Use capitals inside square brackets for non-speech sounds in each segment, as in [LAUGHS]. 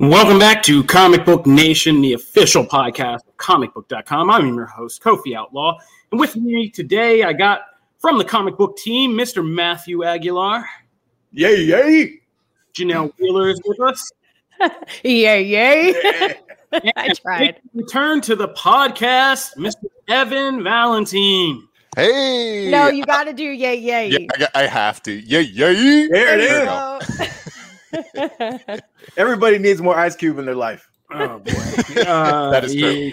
Welcome back to Comic Book Nation, the official podcast of comicbook.com. I'm your host, Kofi Outlaw. And with me today, I got from the comic book team, Mr. Matthew Aguilar. Yay, yay. Janelle Wheeler is with us. [LAUGHS] yay, yay. [LAUGHS] I tried. Return to the podcast, Mr. Evan Valentine. Hey. No, you got to do yay, yay. Yeah, I, I have to. Yay, yay. There it There is. [LAUGHS] you [LAUGHS] go. Everybody needs more Ice Cube in their life. Oh, boy. Uh, [LAUGHS] That is true.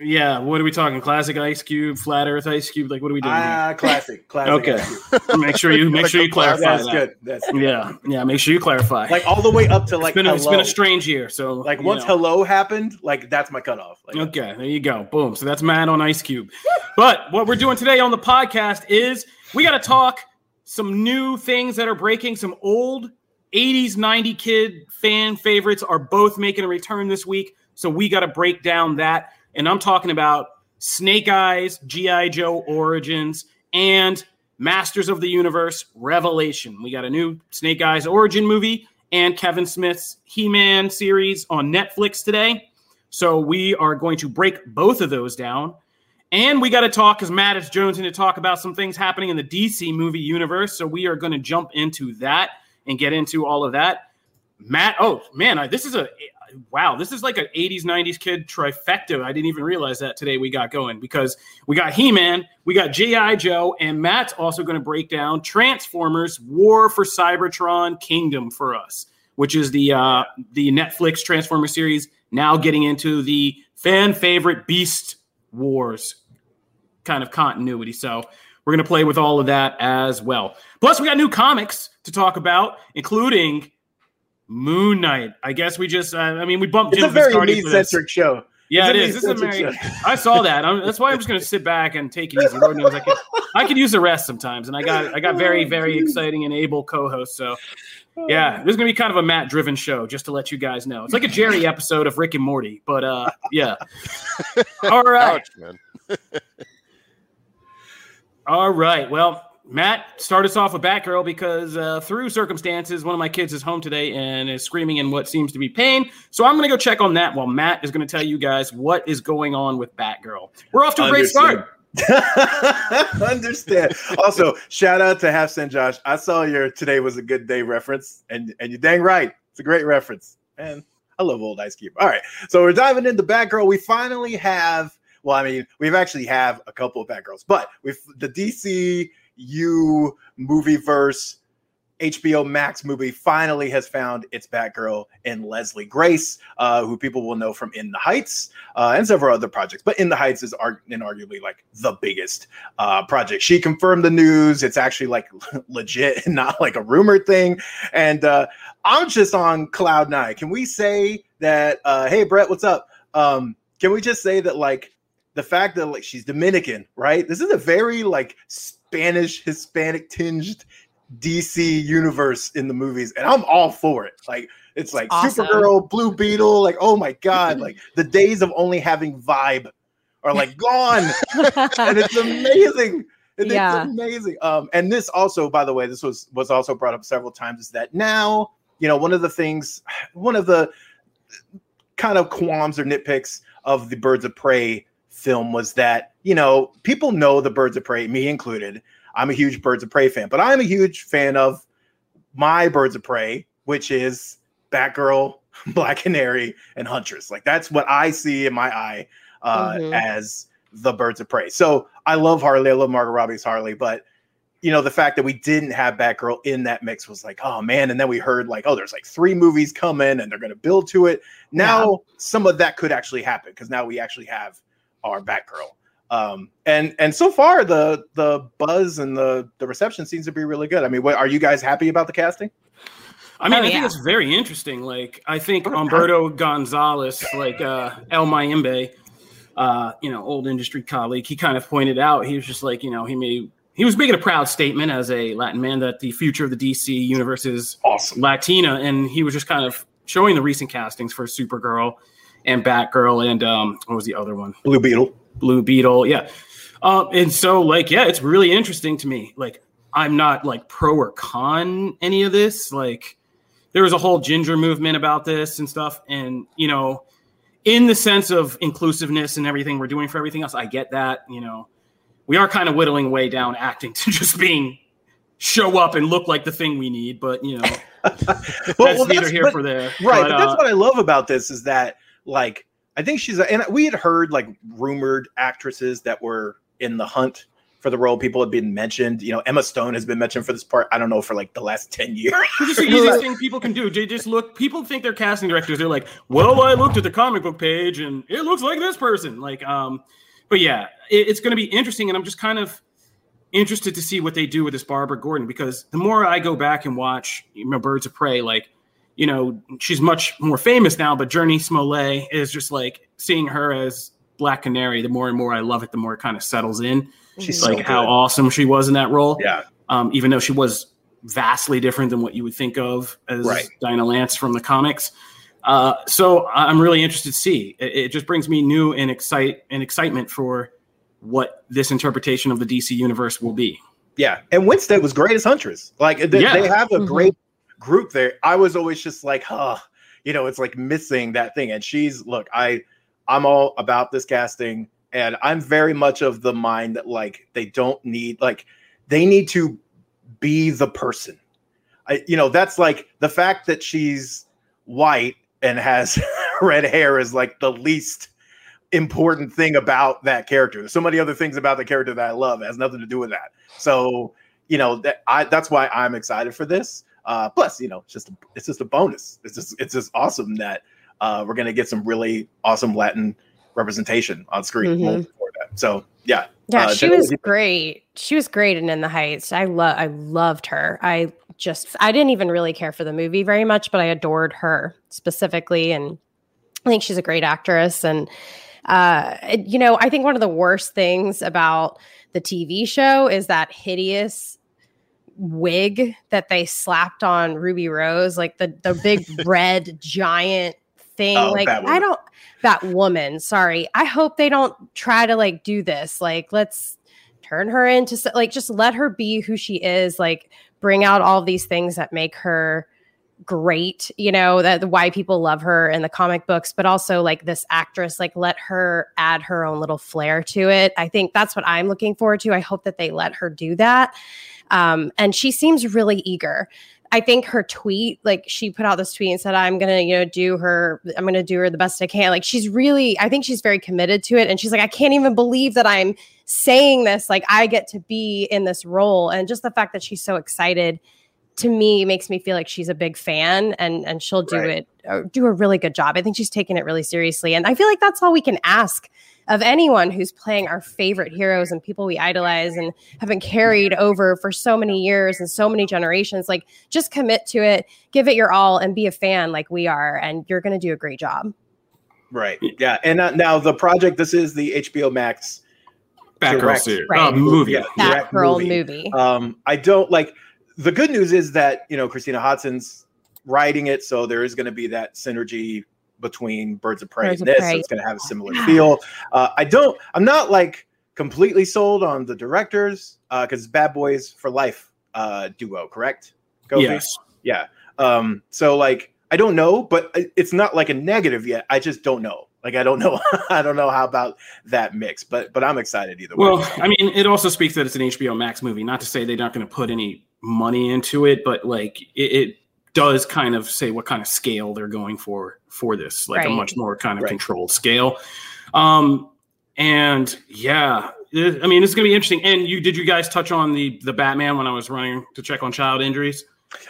Yeah, what are we talking? Classic Ice Cube, flat Earth Ice Cube? Like, what are we doing? here? Ah, classic. Classic. Okay. Ice Cube. [LAUGHS] make sure you make sure you clarify That's that. good. That's good. Yeah, yeah. Make sure you clarify. Like all the way up to like it's been, a, it's hello. been a strange year. So like once know. hello happened, like that's my cutoff. Like, Okay, there you go. Boom. So that's mad on Ice Cube. but what we're doing today on the podcast is we got to talk some new things that are breaking. Some old 80s, 90 kid fan favorites are both making a return this week. So we got to break down that. And I'm talking about Snake Eyes, G.I. Joe Origins, and Masters of the Universe Revelation. We got a new Snake Eyes origin movie and Kevin Smith's He Man series on Netflix today. So we are going to break both of those down. And we got to talk because Matt is Jones to talk about some things happening in the DC movie universe. So we are going to jump into that and get into all of that. Matt, oh man, I, this is a wow, this is like an 80s, 90s kid trifecta. I didn't even realize that today we got going because we got He Man, we got G.I. Joe, and Matt's also going to break down Transformers War for Cybertron Kingdom for us, which is the uh, the Netflix Transformer series now getting into the fan favorite Beast Wars kind of continuity. So we're going to play with all of that as well. Plus, we got new comics to talk about, including Moon Knight. I guess we just, uh, I mean, we bumped it's a very Viscardi me-centric show. Yeah, it It's This is a very—I saw that. I'm, that's why I'm just going to sit back and take it easy. Lord knows I can. I could use the rest sometimes, and I got I got very very exciting and able co-hosts. So yeah, this is going to be kind of a Matt driven show, just to let you guys know. It's like a Jerry episode of Rick and Morty, but uh, yeah. [LAUGHS] All right. Ouch, man. [LAUGHS] All right. Well, Matt, start us off with Batgirl because uh, through circumstances, one of my kids is home today and is screaming in what seems to be pain. So I'm going to go check on that while Matt is going to tell you guys what is going on with Batgirl. We're off to a great start. Understand. [LAUGHS] Also, shout out to Half Cent Josh. I saw your today was a good day reference, and and you're dang right. It's a great reference. And I love old Ice Cube. All right. So we're diving into Batgirl. We finally have, well, I mean, we've actually have a couple of Batgirls, but with the DCU movie verse HBO Max movie finally has found its Batgirl in Leslie Grace, uh, who people will know from In the Heights uh, and several other projects. But In the Heights is arg- inarguably like the biggest uh, project. She confirmed the news. It's actually like [LAUGHS] legit and not like a rumored thing. And uh, I'm just on cloud nine. Can we say that? Uh, hey, Brett, what's up? Um, can we just say that like the fact that like she's Dominican, right? This is a very like Spanish Hispanic tinged DC universe in the movies, and I'm all for it. Like it's like awesome. Supergirl, Blue Beetle, like oh my god, like the days of only having vibe are like gone, [LAUGHS] and it's amazing. And Yeah. It's amazing. Um, and this also, by the way, this was was also brought up several times, is that now, you know, one of the things, one of the kind of qualms or nitpicks of the Birds of Prey film was that, you know, people know the Birds of Prey, me included. I'm a huge Birds of Prey fan, but I'm a huge fan of my Birds of Prey, which is Batgirl, [LAUGHS] Black Canary, and Huntress. Like that's what I see in my eye uh, Mhm. as the Birds of Prey. So I love Harley. I love Margot Robbie's Harley, but you know the fact that we didn't have Batgirl in that mix was like, oh man. And then we heard like, oh, there's like three movies coming, and they're going to build to it. Now some of that could actually happen because now we actually have our Batgirl. Um, and and so far the the buzz and the the reception seems to be really good. I mean, what are you guys happy about the casting? I mean, Oh, I think it's very interesting. Like, I think Umberto Gonzalez, like uh, El Mayimbe, uh, you know, old industry colleague, he kind of pointed out he was just like, you know, he made he was making a proud statement as a Latin man that the future of the DC universe is Awesome. Latina, and he was just kind of showing the recent castings for Supergirl and Batgirl and um, what was the other one? Blue Beetle. Blue Beetle. Yeah. Um, and so like, yeah, it's really interesting to me. Like, I'm not like pro or con any of this. Like, there was a whole ginger movement about this and stuff. And, you know, in the sense of inclusiveness and everything we're doing for everything else, I get that. You know, we are kind of whittling way down acting to [LAUGHS] just being show up and look like the thing we need. But, you know, [LAUGHS] that's well, neither that's- here but- for there. Right, but, But, that's uh, what I love about this is that like I think she's a, and we had heard like rumored actresses that were in the hunt for the role. People had been mentioned. You know, Emma Stone has been mentioned for this part. I don't know for like the last ten years. It's just the easiest thing people can do. They just look. People think they're casting directors. They're like, "Well, I looked at the comic book page, and it looks like this person." Like, um, but yeah, it, it's going to be interesting, and I'm just kind of interested to see what they do with this Barbara Gordon because the more I go back and watch you know, Birds of Prey, like, you know, she's much more famous now, but Jurnee Smollett is just like seeing her as Black Canary. The more and more I love it, the more it kind of settles in. She's like so how awesome she was in that role Yeah, um, even though she was vastly different than what you would think of as Right. Dinah Lance from the comics. Uh, so I'm really interested to see. It, it just brings me new and excite and excitement for what this interpretation of the DC universe will be. yeah. And Winstead was great as Huntress. Like they, Yeah. they have a Mhm. great group there. I was always just like, huh, you know, it's like missing that thing. And she's look, I I'm all about this casting, and I'm very much of the mind that like they don't need like they need to be the person. I you know, that's like the fact that she's white and has [LAUGHS] red hair is like the least important thing about that character. There's so many other things about the character that I love. It has nothing to do with that. So, you know, that I that's why I'm excited for this. Uh plus, you know, it's just it's just a bonus. It's just it's just awesome that uh we're gonna get some really awesome Latin representation on screen Mhm. that. So yeah. Yeah, Uh, she was great. She was great in In the Heights. I love I loved her. I just I didn't even really care for the movie very much, but I adored her specifically and I think she's a great actress and uh you know, I think one of the worst things about the TV show is that hideous wig that they slapped on Ruby Rose, like the the big [LAUGHS] red giant thing. Oh, like I don't that woman. Sorry, I hope they don't try to like do this. Like let's turn her into like just let her be who she is. Like bring out all these things that make her great you know that why people love her in the comic books but also like this actress like let her add her own little flair to it i think that's what i'm looking forward to i hope that they let her do that um and she seems really eager. I think her tweet like she put out this tweet and said i'm gonna you know do her i'm gonna do her the best i can. Like she's really i think she's very committed to it. And she's like i can't even believe that i'm saying this. Like i get to be in this role. And just the fact that she's so excited to me makes me feel like she's a big fan and and she'll do Right. it uh, do a really good job. I think she's taking it really seriously. And I feel like that's all we can ask of anyone who's playing our favorite heroes and people we idolize and have been carried over for so many years and so many generations like just commit to it, give it your all and be a fan like we are and you're going to do a great job. Right. Yeah. And uh, now the project, this is the HBO Max Batgirl Direct. series, Right. uh, movie. Yeah. That direct girl movie. movie. Um, I don't like the good news is that you know Christina Hodson's writing it, so there is going to be that synergy between Birds of Prey Birds and of this. So it's going to have a similar feel. Uh, I don't. I'm not like completely sold on the directors because Bad Boys for Life uh, duo, correct? Kofi? Yes. Yeah. Um, so like I don't know, but it's not like a negative yet. I just don't know. Like I don't know. [LAUGHS] I don't know how about that mix, but but I'm excited either way. Well, I mean, it also speaks that it's an HBO Max movie. Not to say they're not going to put any money into it, but like it, it does kind of say what kind of scale they're going for for this, like a much more kind of Right. controlled scale. Um, and yeah, it- I mean, it's going to be interesting. And you did you guys touch on the the Batman when I was running to check on child injuries?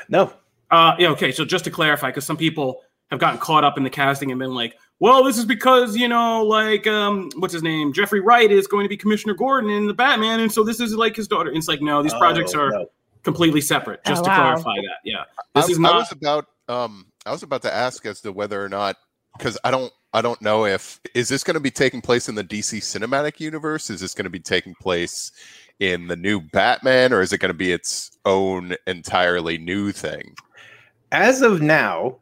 no. Uh, yeah, okay. So just to clarify, because some people have gotten caught up in the casting and been like, well, this is because you know, like, um, what's his name? Jeffrey Wright is going to be Commissioner Gordon in the Batman, and so this is like his daughter. And it's like, no, these projects Oh, are no. Completely separate. Just Oh, to wow. clarify that, yeah, this I, is I was about um I was about to ask as to whether or not because I don't I don't know if is this going to be taking place in the DC cinematic universe? Is this going to be taking place in the new Batman, or is it going to be its own entirely new thing? as of now,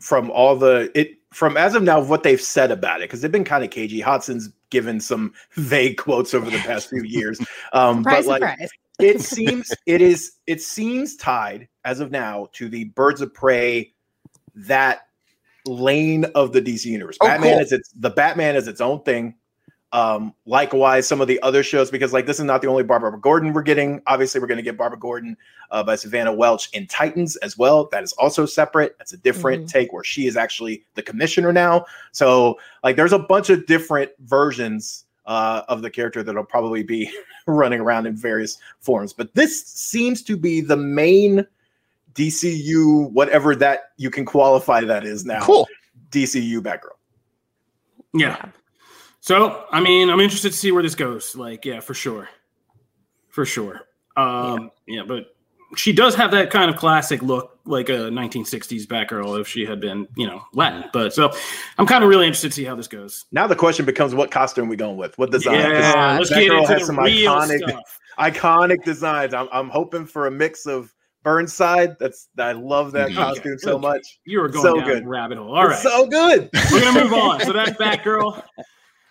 from all the it from as of now what they've said about it, because they've been kind of cagey. Hodson's given some [LAUGHS] vague quotes over the past few years. Um, Surprise, but like surprise. It seems it is it seems tied as of now to the birds of prey that lane of the DC universe. Oh, Batman cool. is its the Batman is its own thing. Um, likewise, some of the other shows, because like this is not the only Barbara Gordon we're getting. Obviously, we're going to get Barbara Gordon uh, by Savannah Welch in Titans as well. That is also separate. That's a different take where she is actually the commissioner now. So, like, there's a bunch of different versions uh, of the character that'll probably be [LAUGHS] running around in various forms. But this seems to be the main DCU, whatever that you can qualify that is now. Cool. DCU Batgirl. Yeah. So, I mean, I'm interested to see where this goes. Like, yeah, for sure. For sure. Um, yeah. but she does have that kind of classic look, like a 1960s Batgirl if she had been, you know, Latin. But so I'm kind of really interested to see how this goes. Now the question becomes, what costume we going with? What design? 'Cause Yeah, let's that get girl into has the some real iconic- stuff. iconic designs. I'm, I'm hoping for a mix of Burnside. That's I love that Mhm. costume Okay, so okay. much. You were going So down good. rabbit hole. All right. It's so good. We're going to move on. So that's [LAUGHS] Batgirl.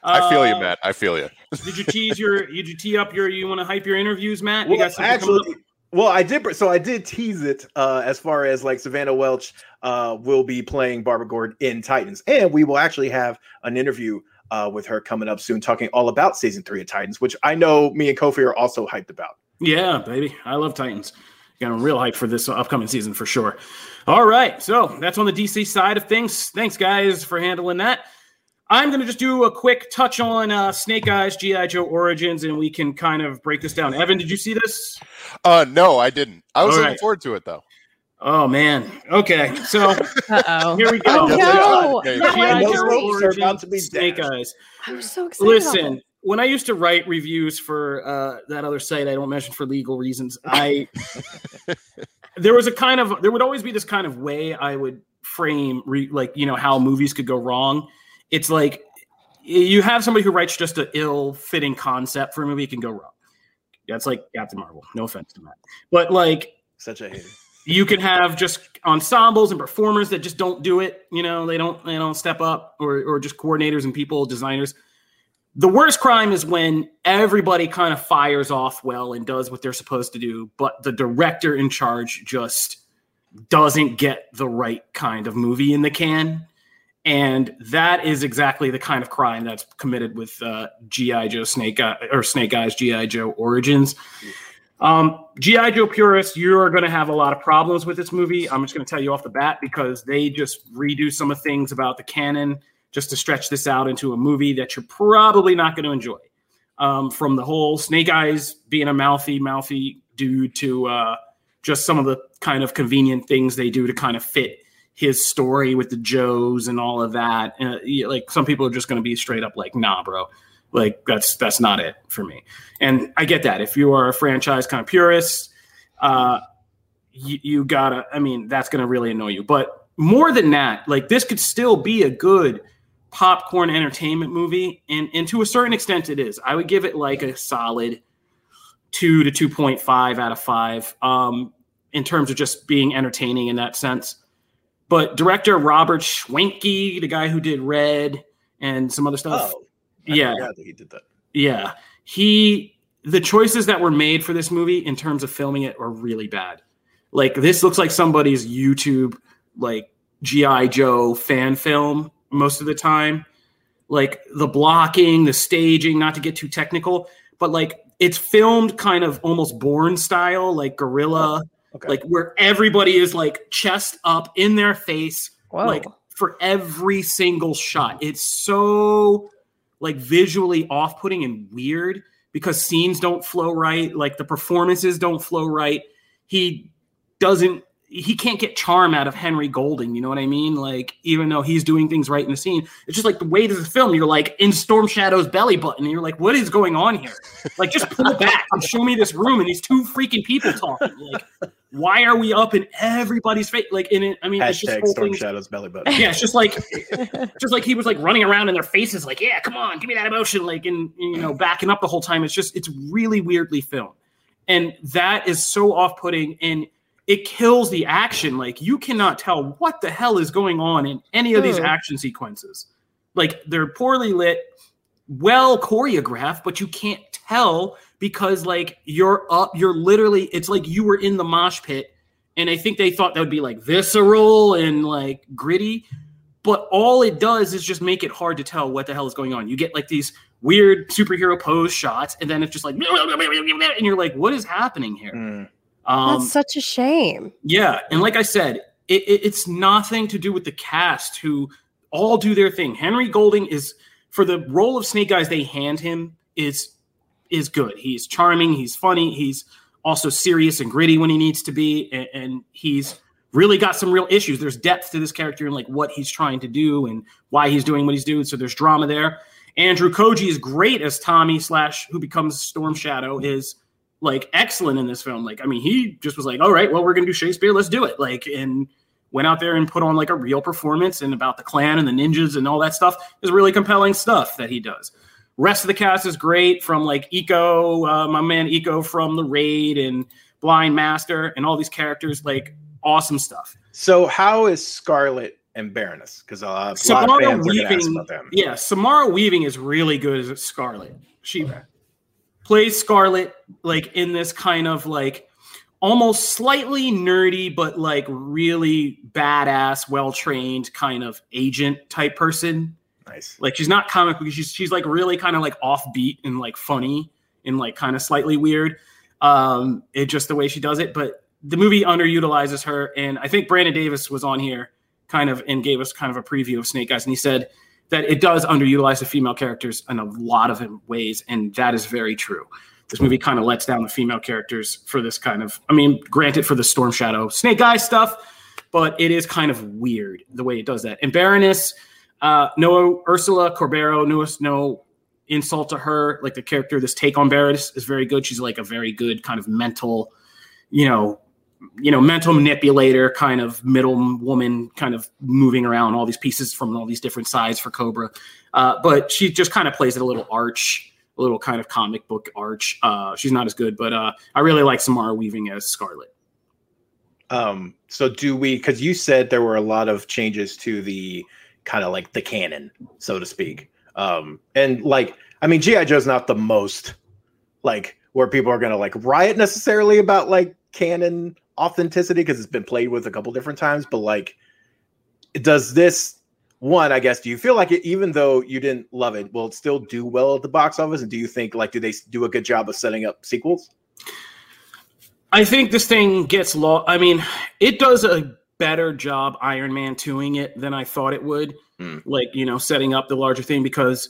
I feel you, Uh, Matt. I feel you. Did you tease your? Did you tee up your? You want to hype your interviews, Matt? you got something coming actually, up? Well, I did. So I did tease it uh, as far as like Savannah Welch uh, will be playing Barbara Gordon in Titans, and we will actually have an interview uh, with her coming up soon, talking all about season three of Titans, which I know me and Kofi are also hyped about. Yeah, baby. I love Titans. Got a real hype for this upcoming season for sure. All right. So that's on the DC side of things. Thanks, guys, for handling that. I'm going to just do a quick touch on uh, Snake Eyes G.I. Joe Origins, and we can kind of break this down. Evan, did you see this? Uh, no, I didn't. I was All looking right. forward to it though. Oh, man. Okay. So [LAUGHS] here we go. Oh no! G.I. Joe ropes are Origins, about to be Snake dashed. Eyes. I was so excited. Listen, this. when I used to write reviews for uh, that other site, I don't mention for legal reasons. I [LAUGHS] there was a kind of there would always be this kind of way I would frame re, like you know how movies could go wrong. It's like you have somebody who writes just an ill-fitting concept for a movie it can go wrong. That's like Captain Marvel. No offense to that, but like Such a hater. you can have just ensembles and performers that just don't do it you know they don't they don't step up or or just coordinators and people designers the worst crime is when everybody kind of fires off well and does what they're supposed to do but the director in charge just doesn't get the right kind of movie in the can and that is exactly the kind of crime that's committed with uh, GI Joe Snake Eye, or Snake Eyes GI Joe Origins. Um, GI Joe purists, you're going to have a lot of problems with this movie. I'm just going to tell you off the bat because they just redo some of things about the canon just to stretch this out into a movie that you're probably not going to enjoy. Um, from the whole Snake Eyes being a mouthy, mouthy dude to uh, just some of the kind of convenient things they do to kind of fit his story with the Joes and all of that. Uh, like some people are just going to be straight up like, nah, bro. Like that's that's not it for me. And I get that. If you are a franchise kind of purist, uh, you, you gotta. I mean, that's going to really annoy you. But more than that, like this could still be a good popcorn entertainment movie, and and to a certain extent, it is. I would give it like a solid two to two point five out of five. Um, in terms of just being entertaining in that sense. But director Robert Schwentke, the guy who did Red and some other stuff, Oh, I yeah, he did that. yeah, he the choices that were made for this movie in terms of filming it are really bad. Like this looks like somebody's YouTube like GI Joe fan film most of the time. Like the blocking, the staging, not to get too technical, but like it's filmed kind of almost Bourne style, like guerrilla, oh. Okay. like where everybody is like chest up in their face, Whoa. like for every single shot. It's so like visually off-putting and weird because scenes don't flow right, like the performances don't flow right. He doesn't he can't get charm out of Henry Golding. You know what I mean? Like, even though he's doing things right in the scene, it's just like the weight of the film. You're like in Storm Shadow's belly button, and you're like, what is going on here? Like, just pull [LAUGHS] back and show me this room and these two freaking people talking. Like, why are we up in everybody's face? Like, in it, I mean, it's just Storm thing- Shadow's belly button. yeah, it's just like [LAUGHS] just like he was like running around in their faces, like, yeah, come on, give me that emotion, like and you know, backing up the whole time. It's just it's really weirdly filmed. And that is so off-putting and it kills the action. Like you cannot tell what the hell is going on in any of these Hmm. action sequences. Like they're poorly lit, well choreographed, but you can't tell because like you're up, you're literally it's like you were in the mosh pit and I think they thought that would be like visceral and like gritty. But all it does is just make it hard to tell what the hell is going on. You get like these weird superhero pose shots, and then it's just like, [LAUGHS] and you're like, what is happening here? Mm. Um, That's such a shame. yeah, and like I said, it, it, it's nothing to do with the cast who all do their thing. Henry Golding is for the role of Snake Eyes they hand him is is good. He's charming. He's funny. He's also serious and gritty when he needs to be, and, and he's really got some real issues. There's depth to this character and like what he's trying to do and why he's doing what he's doing. So there's drama there. Andrew Koji is great as Tommy slash who becomes Storm Shadow is like excellent in this film. Like, I mean, he just was like, all right, well, we're gonna do Shakespeare, let's do it. Like, and went out there and put on like a real performance and about the clan and the ninjas and all that stuff is really compelling stuff that he does. Rest of the cast is great from like Iko, uh, my man Iko from the Raid and Blind Master and all these characters, like awesome stuff. So how is Scarlet and Baroness? Because uh, a lot of Samara fans are ask Weaving, about them. yeah, Samara Weaving is really good as Scarlet. She plays Scarlet like in this kind of like almost slightly nerdy, but like really badass, well trained kind of agent type person. Nice. Like she's not comic because She's she's like really kind of like offbeat and like funny and like kind of slightly weird. Um, it just the way she does it. But the movie underutilizes her, and I think Brandon Davis was on here kind of and gave us kind of a preview of Snake Eyes, and he said that it does underutilize the female characters in a lot of ways, and that is very true. This movie kind of lets down the female characters for this kind of, I mean, granted for the Storm Shadow Snake Eyes stuff, but it is kind of weird the way it does that. And Baroness, uh, no Ursula Corbero, no, no insult to her. Like the character, this take on Baroness is very good. She's like a very good kind of mental, you know, you know, mental manipulator, kind of middle woman, kind of moving around all these pieces from all these different sides for Cobra. Uh, but she just kind of plays it a little arch, a little kind of comic book arch. Uh, she's not as good, but uh, I really like Samara Weaving as Scarlet. Um, so do we? Because you said there were a lot of changes to the kind of like the canon, so to speak. Um, and like, I mean, GI Joe's not the most like where people are gonna like riot necessarily about like canon authenticity because it's been played with a couple different times. But like, does this one? I guess do you feel like it, even though you didn't love it, will it still do well at the box office? And do you think like do they do a good job of setting up sequels? I think this thing gets lost. I mean, it does a better job Iron Man 2ing it than I thought it would. Hmm. Like, you know, setting up the larger thing because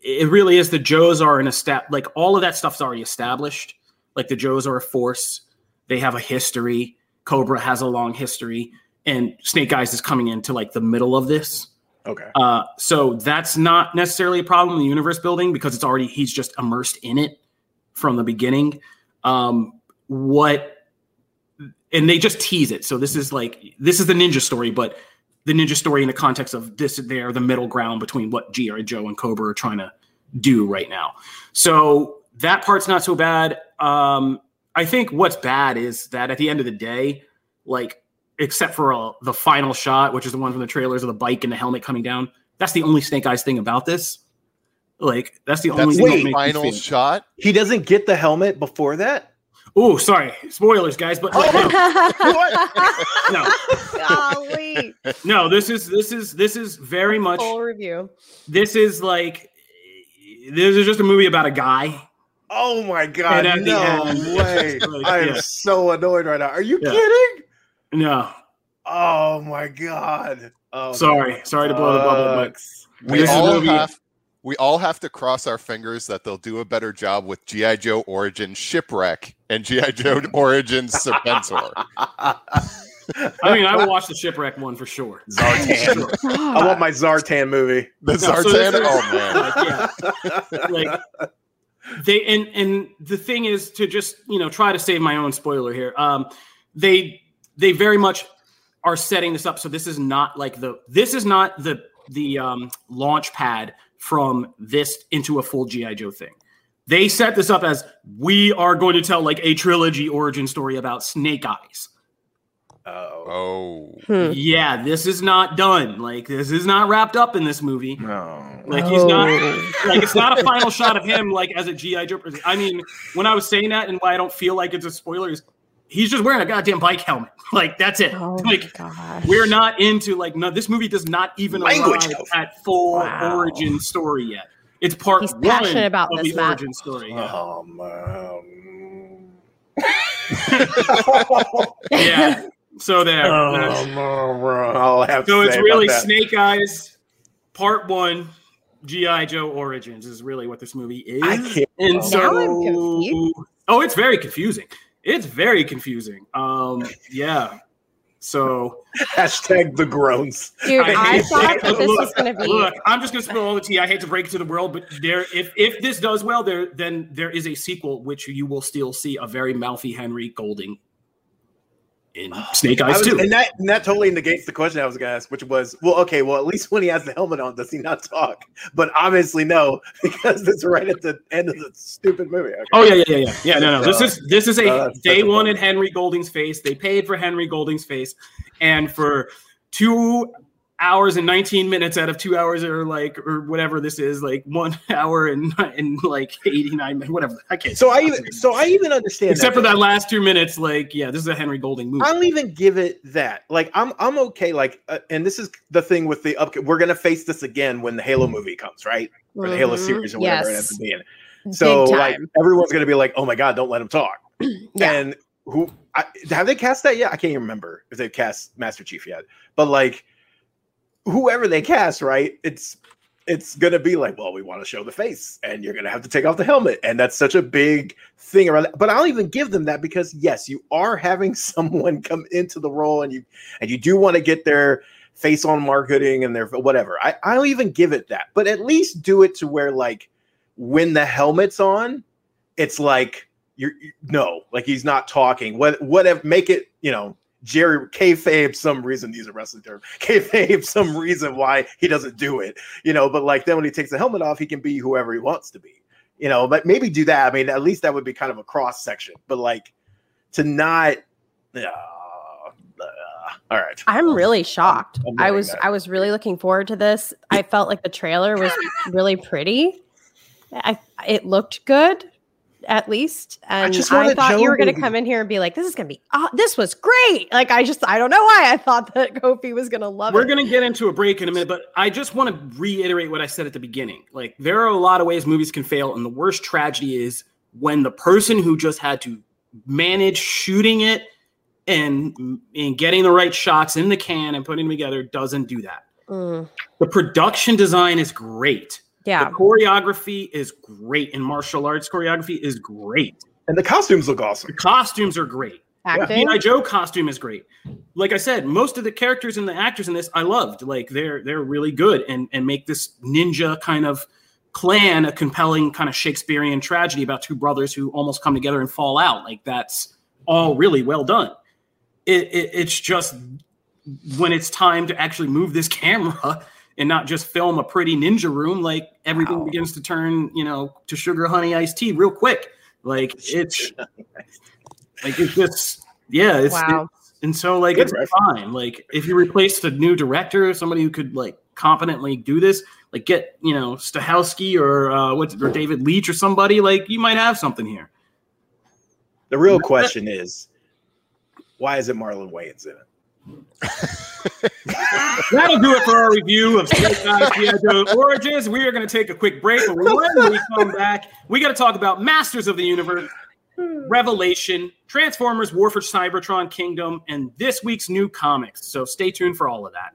it really is the Joes are an estab like all of that stuff's already established. Like the Joes are a force. They have a history. Cobra has a long history. And Snake Eyes is coming into like the middle of this. Okay. Uh, so that's not necessarily a problem in the universe building because it's already he's just immersed in it from the beginning. Um, what and they just tease it. So this is like this is the ninja story, but the ninja story in the context of this they're the middle ground between what G.I. Joe and Cobra are trying to do right now. So that part's not so bad. Um, I think what's bad is that at the end of the day, like except for uh, the final shot, which is the one from the trailers of the bike and the helmet coming down, that's the only Snake Eyes thing about this. Like that's the only That's thing that the makes me final shot. He doesn't get the helmet before that. Oh, sorry, spoilers, guys, but no, [LAUGHS] no, no. This is this is this is very much. Full review. This is like this is just a movie about a guy. Oh my god! And at the No end, [LAUGHS] way! like, I am yeah. so annoyed right now. Are you Yeah. kidding? No, Oh my god! Oh, sorry, sorry to blow the bubble, but. We all movie- have we all have to cross our fingers that they'll do a better job with GI Joe Origin Shipwreck and GI Joe [LAUGHS] Origin Serpentor. I mean, I will watch the shipwreck one for sure. Zartan. I want my Zartan movie. The No, Zartan. this is- oh man. [LAUGHS] Like, yeah. like they and and the thing is to just you know try to save my own spoiler here. Um, they they very much are setting this up. So this is not like the this is not the the um, launch pad from this into a full GI Joe thing. They set this up as we are going to tell like a trilogy origin story about Snake Eyes. Oh. Oh. Hmm. Yeah, this is not done. Like this is not wrapped up in this movie. No. Like he's not like it's not a final shot of him like as a GI Joe. person. I mean, when I was saying that and why I don't feel like it's a spoiler is he's just wearing a goddamn bike helmet. [LAUGHS] Like that's it. Oh like gosh. we're not into like no. This movie does not even Language arrive of- at full Wow. origin story yet. It's part He's one passionate about of this, the Matt. origin story. Yeah. Oh [LAUGHS] man. yeah. [LAUGHS] So there. Oh, That's- no. I'll have so to it's really that. Snake Eyes, part one. GI Joe Origins is really what this movie is. I can't. And Now so, I'm confused. oh, it's very confusing. It's very confusing. Um, yeah. So Hashtag the groans. Dude, I, I thought that this look, was going to be. Look, I'm just gonna spill all the tea. I hate to break it to the world, but there, if if this does well, there then there is a sequel which you will still see a very mouthy Henry Golding in [SIGHS] Snake Eyes was- too. and that and that totally negates the question I was gonna ask, which was, well, okay, well, at least when he has the helmet on, does he not talk? But obviously, no, [LAUGHS] because it's right at the end of the stupid movie. Okay. Oh yeah, yeah, yeah, yeah. Yeah, no, no. This is this is a uh, they wanted. Henry Golding's face. They paid for Henry Golding's face, and for two hours and 19 minutes out of two hours or like or whatever this is, like one [LAUGHS] hour and and like 89 minutes, whatever. I can't. So I even so I even understand except for that. that last two minutes, like yeah, this is a Henry Golding movie. I'll even give it that. Like I'm I'm okay. Like, uh, and this is the thing with the up. We're gonna face this again when the Halo movie comes, right? Or the Halo Mhm. series or whatever it Yes. ends up being. So like everyone's gonna be like, "Oh my god, don't let him talk." [CLEARS THROAT] Yeah. And who I, have they cast that yet? I can't even remember if they've cast Master Chief yet. But like whoever they cast, right? It's it's gonna be like, well, we want to show the face, and you're gonna have to take off the helmet, and that's such a big thing around that. But I'll even give them that because yes, you are having [LAUGHS] someone come into the role, and you and you do want to get their face on marketing and their whatever. I I'll even give it that, but at least do it to where like when the helmet's on, it's like you're you- no, like he's not talking. What whatever, make it you know. Jerry kayfabe some reason these are wrestling terms. [LAUGHS] Kayfabe some reason why he doesn't do it, you know. But like then when he takes the helmet off, he can be whoever he wants to be, you know. But maybe do that. I mean, at least that would be kind of a cross section. But like to not, uh, uh, all right. I'm really shocked. I'm I getting was that. I was really looking forward to this. I felt like the trailer was really pretty. I it looked good, at least. And just I, thought you were going to come in here and be like, "This is going to be oh, this was great." Like I just I don't know why I thought that [LAUGHS] Kofi was going to love it. We're going to get into a break in a minute, but I just want to reiterate what I said at the beginning. Like, there are a lot of ways movies can fail, and the worst tragedy is when the person who just had to manage shooting it and and getting the right shots in the can and putting them together doesn't do that. Mm, The production design is great. Yeah, The choreography is great, and martial arts choreography is great. And the costumes look awesome. The costumes are great. acting. G.I. Joe costume is great. Like I said, most of the characters and the actors in this I loved. Like they're they're really good and and make this ninja kind of clan a compelling kind of Shakespearean tragedy about two brothers who almost come together and fall out. Like that's all really well done. It, it it's just when it's time to actually move this [LAUGHS] camera and not just film a pretty ninja room, like everything Wow. begins to turn, you know, to sugar honey iced tea real quick. Like [LAUGHS] it's like it's just yeah, it's, Wow. it's- and so like Good it's reference. fine. Like if you replace a new director, somebody who could like competently do this, like get you know Stahelski or uh, what or David Leitch or somebody, like you might have something here. The real question is, why is it Marlon Wayans in it? That'll do it for our review of. Origins. We are going to take a quick break, but when we come back, we got to talk about Masters of the Universe, Revelation, Transformers, War for Cybertron Kingdom, and this week's new comics. So stay tuned for all of that.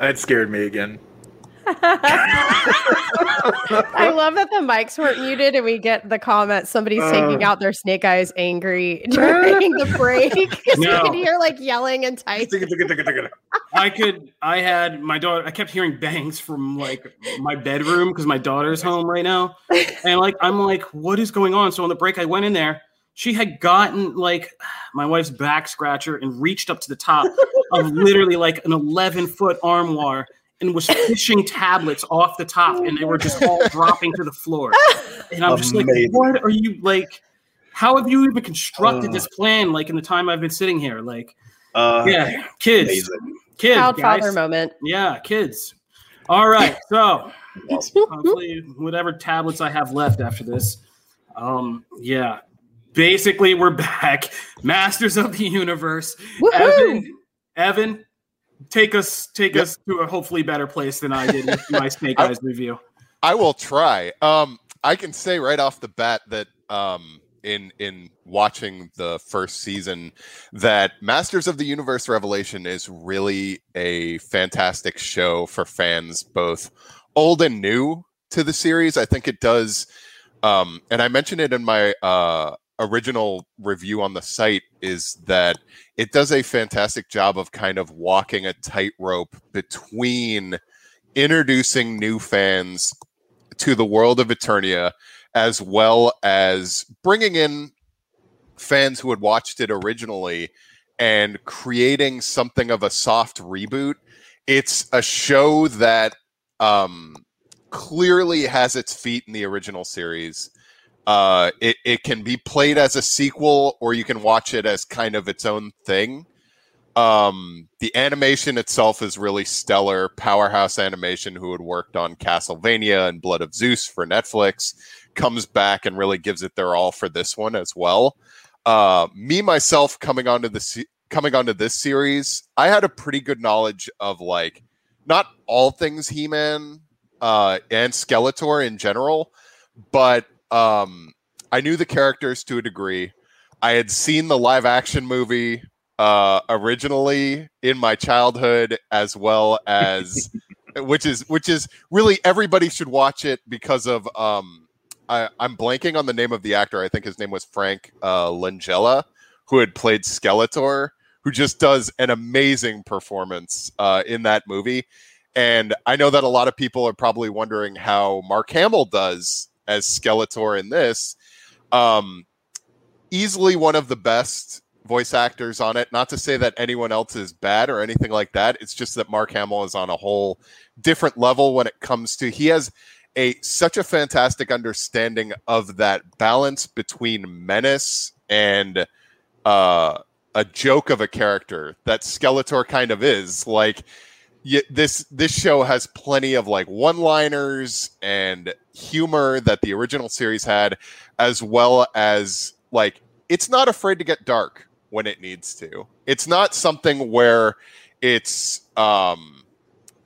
That scared me again. I love that the mics weren't muted and we get the comment somebody's taking Uh. out their snake eyes angry [LAUGHS] during the break [LAUGHS] [LAUGHS] because No. we can hear like yelling and typing. I could. I had my daughter. I kept hearing bangs from like my bedroom because my daughter's home right now, and like I'm like, what is going on? So on the break, I went in there. She had gotten like [SIGHS] my wife's back scratcher and reached up to the top of [LAUGHS] literally like an 11 foot armoire and was fishing [LAUGHS] tablets off the top, and they were just all [LAUGHS] dropping to the floor. And I'm just like, what are you like? How have you even constructed Uh. this plan? Like in the time I've been sitting here, like Uh, yeah, kids, amazing. kids, Proud guys. father moment. Yeah, kids. All right. So Awesome. hopefully whatever tablets I have left after this. Um, yeah. Basically, we're back. [LAUGHS] Masters of the Universe. Evan, Evan, take us take Yep. us to a hopefully better place than I did with my Snake [LAUGHS] I- Eyes review. I will try. Um, I can say right off the bat that um, in in watching the first season, that Masters of the Universe Revelation is really a fantastic show for fans, both old and new to the series. I think it does, um, and I mentioned it in my uh, original review on the site, is that it does a fantastic job of kind of walking a tightrope between introducing new fans to the world of Eternia, as well as bringing in fans who had watched it originally and creating something of a soft reboot. It's a show that um, clearly has its feet in the original series. Uh, it, it can be played as a sequel, or you can watch it as kind of its own thing. Um, the animation itself is really stellar. Powerhouse Animation, who had worked on Castlevania and Blood of Zeus for Netflix, comes back and really gives it their all for this one as well. Uh, me myself coming onto the se- coming onto this series, I had a pretty good knowledge of like not all things He-Man uh, and Skeletor in general, but um, I knew the characters to a degree. I had seen the live action movie uh, originally in my childhood, as well as [LAUGHS] which is which is really everybody should watch it because of um, I, I'm blanking on the name of the actor. I think his name was Frank uh, Langella, who had played Skeletor, who just does an amazing performance uh, in that movie. And I know that a lot of people are probably wondering how Mark Hamill does as Skeletor in this. Um, easily one of the best voice actors on it. Not to say that anyone else is bad or anything like that. It's just that Mark Hamill is on a whole different level when it comes to he has a such a fantastic understanding of that balance between menace and uh, a joke of a character that Skeletor kind of is. Like y- this this show has plenty of like one-liners and humor that the original series had, as well as like it's not afraid to get dark when it needs to. It's not something where it's um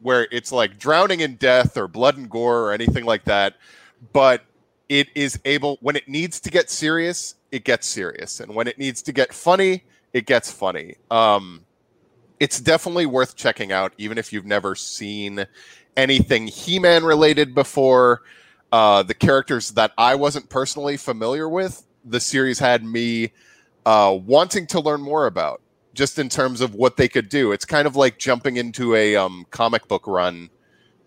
where it's like drowning in death or blood and gore or anything like that, but it is able when it needs to get serious, it gets serious, and when it needs to get funny, it gets funny. Um, it's definitely worth checking out, even if you've never seen anything He-Man related before. Uh, the characters that I wasn't personally familiar with, the series had me uh, wanting to learn more about, just in terms of what they could do. It's kind of like jumping into a um, comic book run,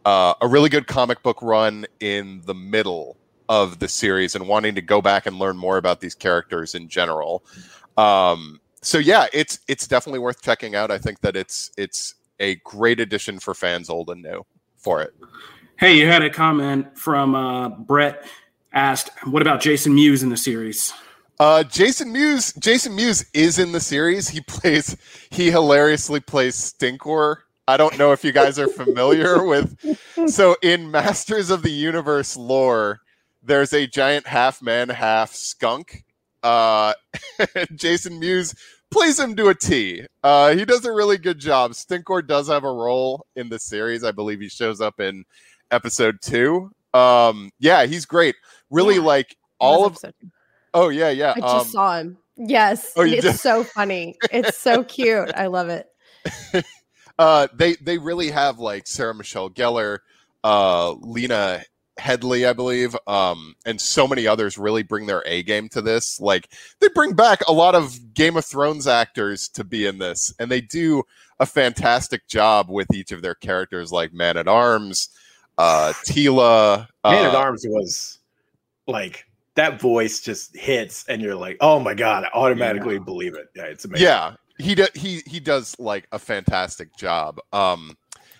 uh, a really good comic book run in the middle of the series, and wanting to go back and learn more about these characters in general. Um, so yeah, it's it's definitely worth checking out. I think that it's it's a great addition for fans old and new for it. Hey, you had a comment from uh, Brett asked, "What about Jason Mewes in the series?" Uh, Jason Mewes. Jason Mewes is in the series. He plays. He hilariously plays Stinkor. I don't know if you guys are familiar [LAUGHS] with. So in Masters of the Universe lore, there's a giant half man, half skunk. Uh, [LAUGHS] Jason Mewes plays him to a T. Uh, he does a really good job. Stinkor does have a role in the series. I believe he shows up in episode two. Um, yeah, he's great. Really Yeah. like all of. Episode. Oh yeah, yeah. I just um, saw him. Yes, Oh, it's did? so funny. It's so [LAUGHS] cute. I love it. uh, they they really have like Sarah Michelle Gellar, uh, Lena Headley, I believe, um, and so many others really bring their A game to this. Like they bring back a lot of Game of Thrones actors to be in this, and they do a fantastic job with each of their characters, like Man at Arms, uh, Teela. Man at uh, Arms was like that voice just hits, and you're like, oh my god, I automatically believe it. Yeah, it's amazing. Yeah, he do, he he does like a fantastic job. Um,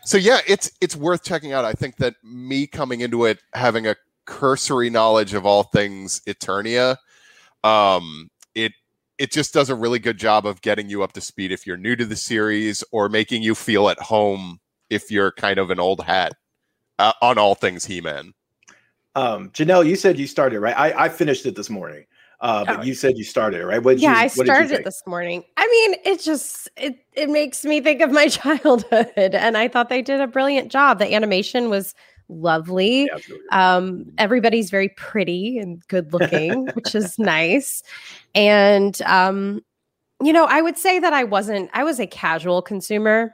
so yeah, it's it's worth checking out. I think that me coming into it having a cursory knowledge of all things Eternia, um, it it just does a really good job of getting you up to speed if you're new to the series or making you feel at home if you're kind of an old hat uh, on all things He-Man. Um, Janelle, you said you started right. I, I finished it this morning, uh, but Oh. you said you started it, right. What did yeah, you, I what did you started it this morning. I mean, it just it it makes me think of my [LAUGHS] childhood, and I thought they did a brilliant job. The animation was lovely. Yeah. Um, everybody's very pretty and good looking, [LAUGHS] which is nice. And um, you know, I would say that I wasn't. I was a casual consumer.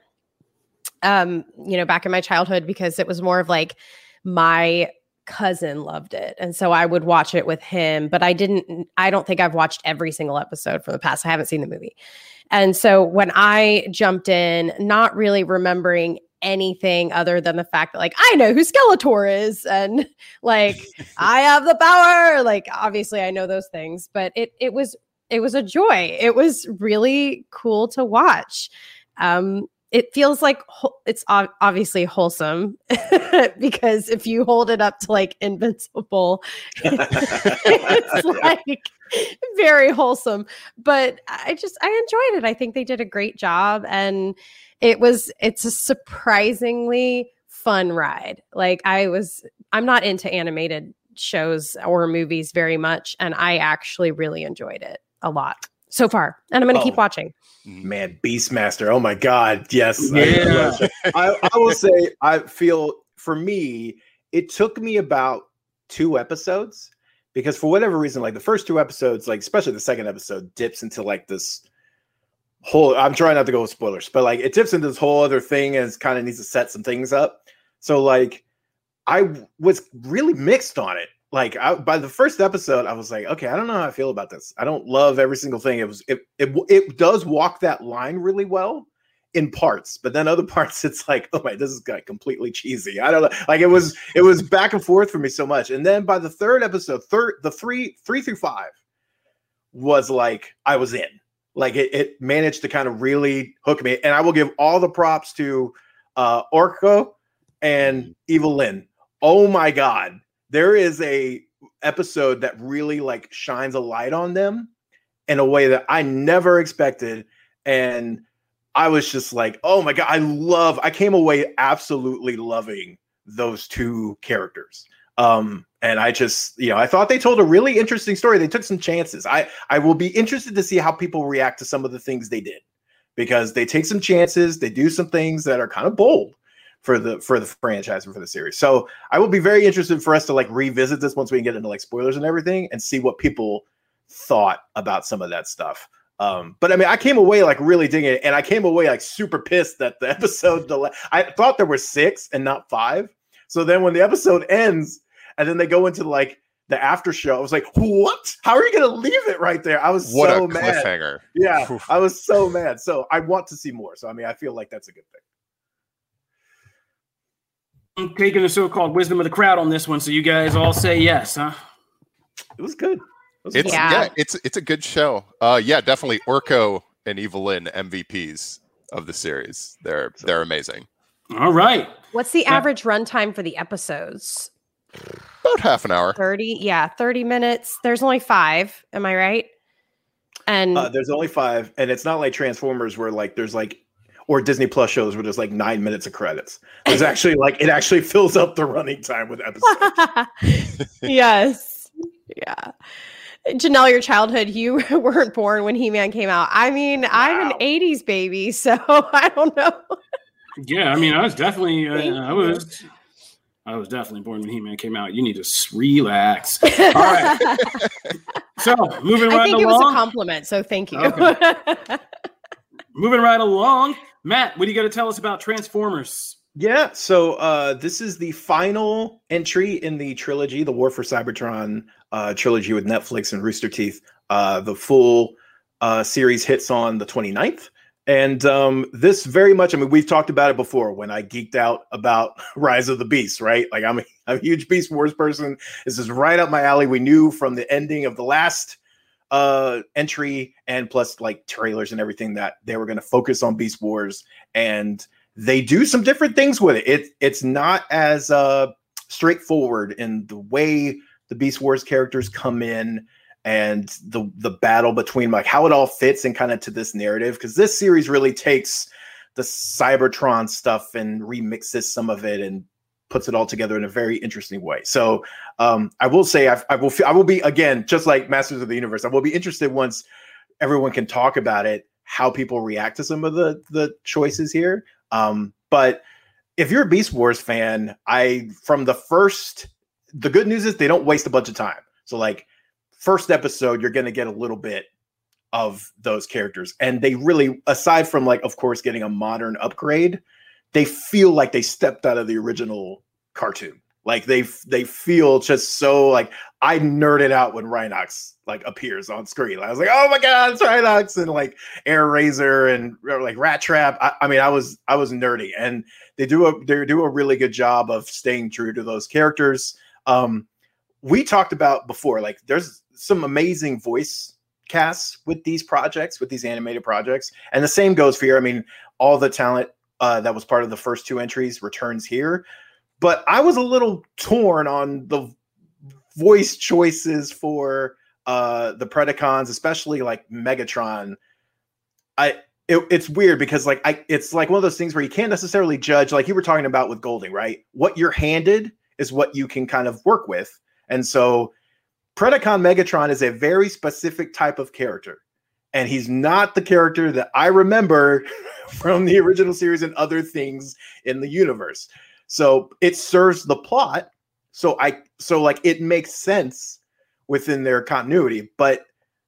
Um, you know, back in my childhood because it was more of like my cousin loved it and so i would watch it with him but i didn't i don't think i've watched every single episode from the past i haven't seen the movie. And so when i jumped in not really remembering anything other than the fact that like i know who skeletor is and [LAUGHS] like [LAUGHS] i have the power like obviously i know those things but it it was it was a joy. It was really cool to watch. Um it feels like it's obviously wholesome [LAUGHS] because if you hold it up to like invincible it's [LAUGHS] like very wholesome. But i just i enjoyed it. I think they did a great job and it was it's a surprisingly fun ride. Like i was i'm not into animated shows or movies very much and i actually really enjoyed it a lot so far and i'm going to keep Oh. watching mm-hmm. Man, Beastmaster. Oh my God. Yes. I- Yeah. [LAUGHS] I, I will say, I feel for me, it took me about two episodes because for whatever reason, like the first two episodes, like especially the second episode, dips into like this whole. I'm trying not to go with spoilers, but like it dips into this whole other thing and kind of needs to set some things up. So like I was really mixed on it. Like I, by the first episode, I was like, okay, I don't know how I feel about this. I don't love every single thing. It was it it, it does walk that line really well in parts, but then other [LAUGHS] parts, it's like, oh my, this is got completely cheesy. I don't know. Like it was it was [LAUGHS] back and forth for me so much. And then by the third episode, third the three three through five was like I was in. Like it, it managed to kind of really hook me. And I will give all the props to uh Orko and Evil-Lyn. Oh my god. There is a episode that really like shines a light on them in a way that I never expected. And I was just like, oh my god, I love. I came away absolutely loving those two characters. Um, and I just, you know, I thought they told a really interesting story. They took some chances. I I will be interested to see how people react to some of the things they did because they take some chances. They do some things that are kind of bold for the for the franchise and for the series. So I will be very interested for us to like revisit this once we can get into like spoilers and everything and see what people thought about some of that stuff. Um, but I mean, I came away like really digging it, and I came away like super pissed that the [LAUGHS] episode delay. I thought there were six and not five. So then when the episode ends, and then they go into like the after show, I was like, "What? How are you going to leave it right there?" I was What so a mad. cliffhanger! Yeah, I was so mad. So I want to see more. So I mean, I feel like that's a good thing. I'm taking the so-called wisdom of the crowd on this one, so you guys all say yes, huh? It was good. It was It's yeah. Yeah. it's it's a good show. Uh, yeah, definitely Orko and Evil-Lyn MVPs of the series. They're they're amazing. All right. What's the Yeah. average runtime for the episodes? About about half an hour. 30, yeah, 30 minutes. There's only five. Am I right? And Uh, there's only five, and it's not like Transformers where like there's like or Disney Plus shows where there's like nine minutes of credits. It's actually like it actually fills up the running time with episodes. [LAUGHS] yes. Yeah. Janelle, your childhood, you [LAUGHS] weren't born when He Man came out. I mean, I'm an 80s baby, [LAUGHS] so I don't know. Yeah, I mean, I was definitely, uh, I was, I was definitely born when He Man came out. You need to relax. All right, so moving I right think it was a compliment, so thank you. Okay. moving right along. Matt, what do you got to tell us about Transformers? Yeah, so uh, this is the final entry in the trilogy, the War for Cybertron uh, trilogy with Netflix and Rooster Teeth. Uh, the full uh, series hits on the 29th. And um, this very much, I mean, we've talked about it before when I geeked out about [LAUGHS] Rise of the Beast, right? Like, I'm a, [LAUGHS] I'm a huge Beast Wars person. This is right up my alley. We knew from the ending of the last uh entry and plus like trailers and everything that they were going to focus on Beast Wars and they do some different things with it. It it's not as uh straightforward in the way the Beast Wars characters come in and the the battle between like how it all fits and kind of to this narrative because this series really takes the Cybertron stuff and remixes some of it and puts it all together in a very interesting way. So um, I will say I, I will I will be again just like Masters of the Universe. I will be interested once everyone can talk about it, how people react to some of the the choices here. Um, but if you're a Beast Wars fan, I from the first, the good news is they don't waste a bunch of time. So like first episode, you're gonna get a little bit of those characters, and they really, aside from like of course getting a modern upgrade, they feel like they stepped out of the original cartoon. Like they they feel just so like I nerded out when Rhinox like appears on screen. I was like, oh my god, it's Rhinox and like Airazor and like Rattrap. I, I mean, I was I was nerdy, and they do a they do a really good job of staying true to those characters. Um, we talked about before, like there's some amazing voice casts with these projects, with these animated projects, and the same goes for here. I mean, all the talent uh, that was part of the first two entries returns here, but I was a little torn on the voice choices for uh the Predacons, especially like Megatron. I it, it's weird because like I it's like one of those things where you can't necessarily judge like you were talking about with Golding, right? What you're handed is what you can kind of work with. And so Predacon Megatron is a very specific type of character. And he's not the character that I remember [LAUGHS] from the original series and other things in the universe. So it serves the plot. So I so like it makes sense within their continuity, but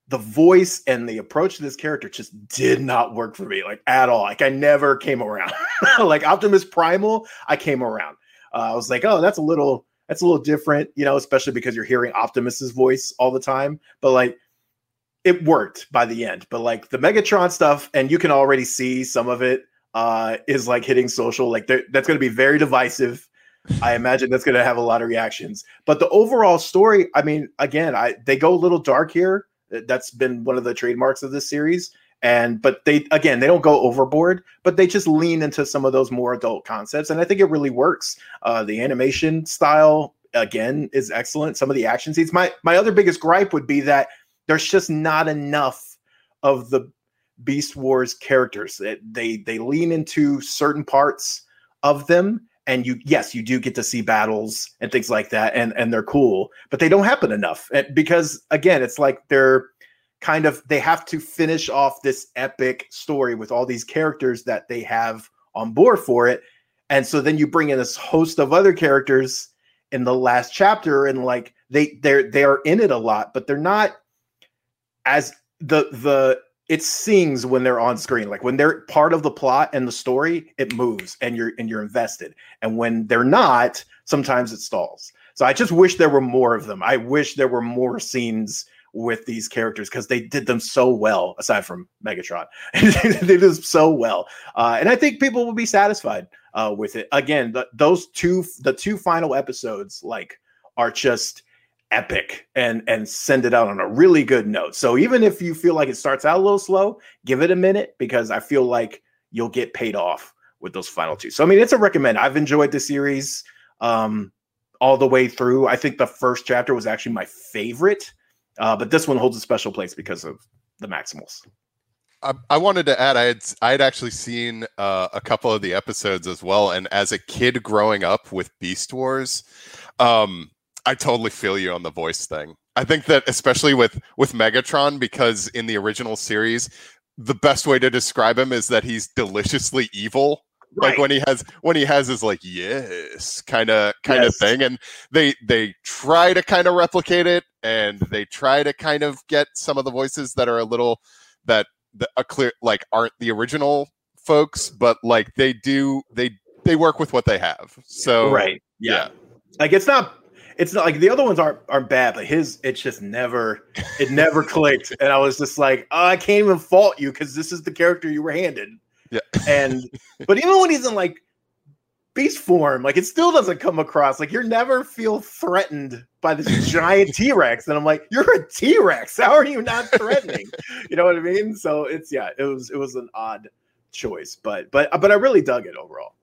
the voice and the approach to this character just did not work for me like at all. Like I never came around. [LAUGHS] like Optimus Primal, I came around. Uh, I was like, oh, that's a little that's a little different, you know, especially because you're hearing Optimus's voice all the time. But like it worked by the end. But like the Megatron stuff, and you can already see some of it uh, is like hitting social. Like that's going to be very divisive. I imagine that's going to have a lot of reactions. But the overall story, I mean, again, I they go a little dark here. That's been one of the trademarks of this series. And but they again, they don't go overboard, but they just lean into some of those more adult concepts, and I think it really works. Uh, the animation style again is excellent. Some of the action scenes. My my other biggest gripe would be that there's just not enough of the Beast Wars characters. They they, they lean into certain parts of them, and you yes, you do get to see battles and things like that, and and they're cool, but they don't happen enough And because again, it's like they're kind of they have to finish off this epic story with all these characters that they have on board for it, and so then you bring in this host of other characters in the last chapter, and like they they're they are in it a lot, but they're not as the the it sings when they're on screen. Like when they're part of the plot and the story it moves and you're and you're invested. And when they're not sometimes it stalls. So i just wish there were more of them. I wish there were more scenes with these characters because they did them so well aside from megatron. [LAUGHS] They did so well. Uh, and i think people will be satisfied uh, with it. Again the, those two the two final episodes like are just epic and and send it out on a really good note. So even if you feel like it starts out a little slow, give it a minute because I feel like you'll get paid off with those final two. So I mean, it's a recommend. I've enjoyed the series. Um, all the way through. I think the first chapter was actually my favorite, uh, but this one holds a special place because of the Maximals. I, I wanted to add, I had I had actually seen uh, a couple of the episodes as well, and as a kid growing up with Beast Wars, um, I totally feel you on the voice thing. I think that especially with with Megatron, because in the original series, the best way to describe him is that he's deliciously evil. Like when he has when he has his like yes kind of kind of Yes. thing, and they they try to kind of replicate it, and they try to kind of get some of the voices that are a little that a clear like aren't the original folks, but like they do they they work with what they have. So right. Yeah. Like it's not it's not like the other ones aren't aren't bad, but his it's just never it never [LAUGHS] clicked. And I was just like, oh, I can't even fault you because this is the character you were handed. Yeah. And [LAUGHS] but even when he's in like beast form, like it still doesn't come across. Like you're never feel threatened by this [LAUGHS] giant T-Rex. And I'm like, you're a T-Rex. How are you not threatening? you know what I mean? So it's yeah, it was it was an odd choice, but but but I really dug it overall.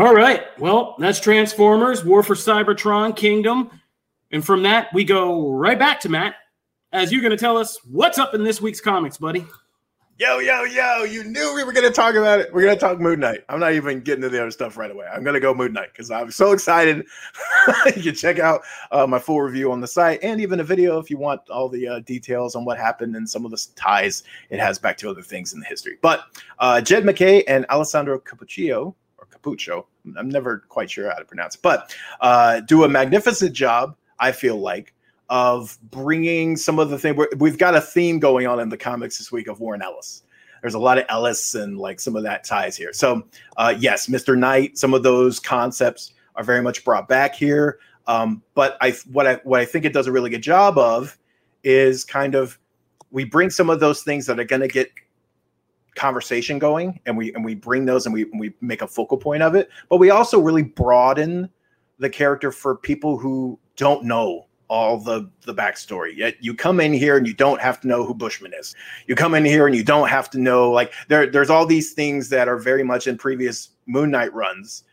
All right. Well, that's Transformers, War for Cybertron, Kingdom. And from that, we go right back to Matt as you're going to tell us what's up in this week's comics, buddy. Yo, yo, yo, you knew we were going to talk about it. We're going to talk Moon Knight. I'm not even getting to the other stuff right away. I'm going to go Moon Knight because I'm so excited. [LAUGHS] you can check out uh, my full review on the site and even a video if you want all the uh, details on what happened and some of the ties it has back to other things in the history. But uh, Jed MacKay and Alessandro Cappuccio, or Cappuccio, I'm never quite sure how to pronounce it, but uh, do a magnificent job, I feel like, of bringing some of the thing. We've got a theme going on in the comics this week of Warren Ellis. There's a lot of Ellis and like some of that ties here. So, uh, yes, Mr. Knight, some of those concepts are very much brought back here. Um, but I what I what I think it does a really good job of is kind of we bring some of those things that are going to get conversation going and we and we bring those and we and we make a focal point of it. But we also really broaden the character for people who don't know all the the backstory. Yet you come in here and you don't have to know who bushman is. You come in here and you don't have to know like there there's all these things that are very much in previous moon knight runs.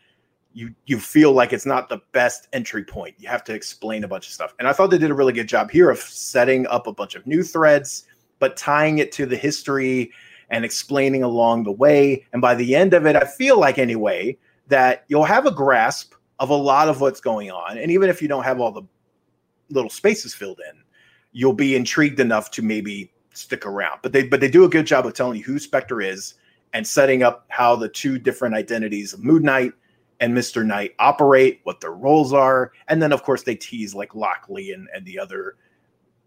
You you feel like it's not the best entry point. You have to explain a bunch of stuff. And i thought they did a really good job here of setting up a bunch of new threads but tying it to the history and explaining along the way. And by the end of it, I feel like, anyway, that you'll have a grasp of a lot of what's going on. And even if you don't have all the little spaces filled in, you'll be intrigued enough to maybe stick around. But they but they do a good job of telling you who Spector is and setting up how the two different identities of Moon Knight and Mr. Knight operate, what their roles are, and then of course they tease like Lockley and, and the other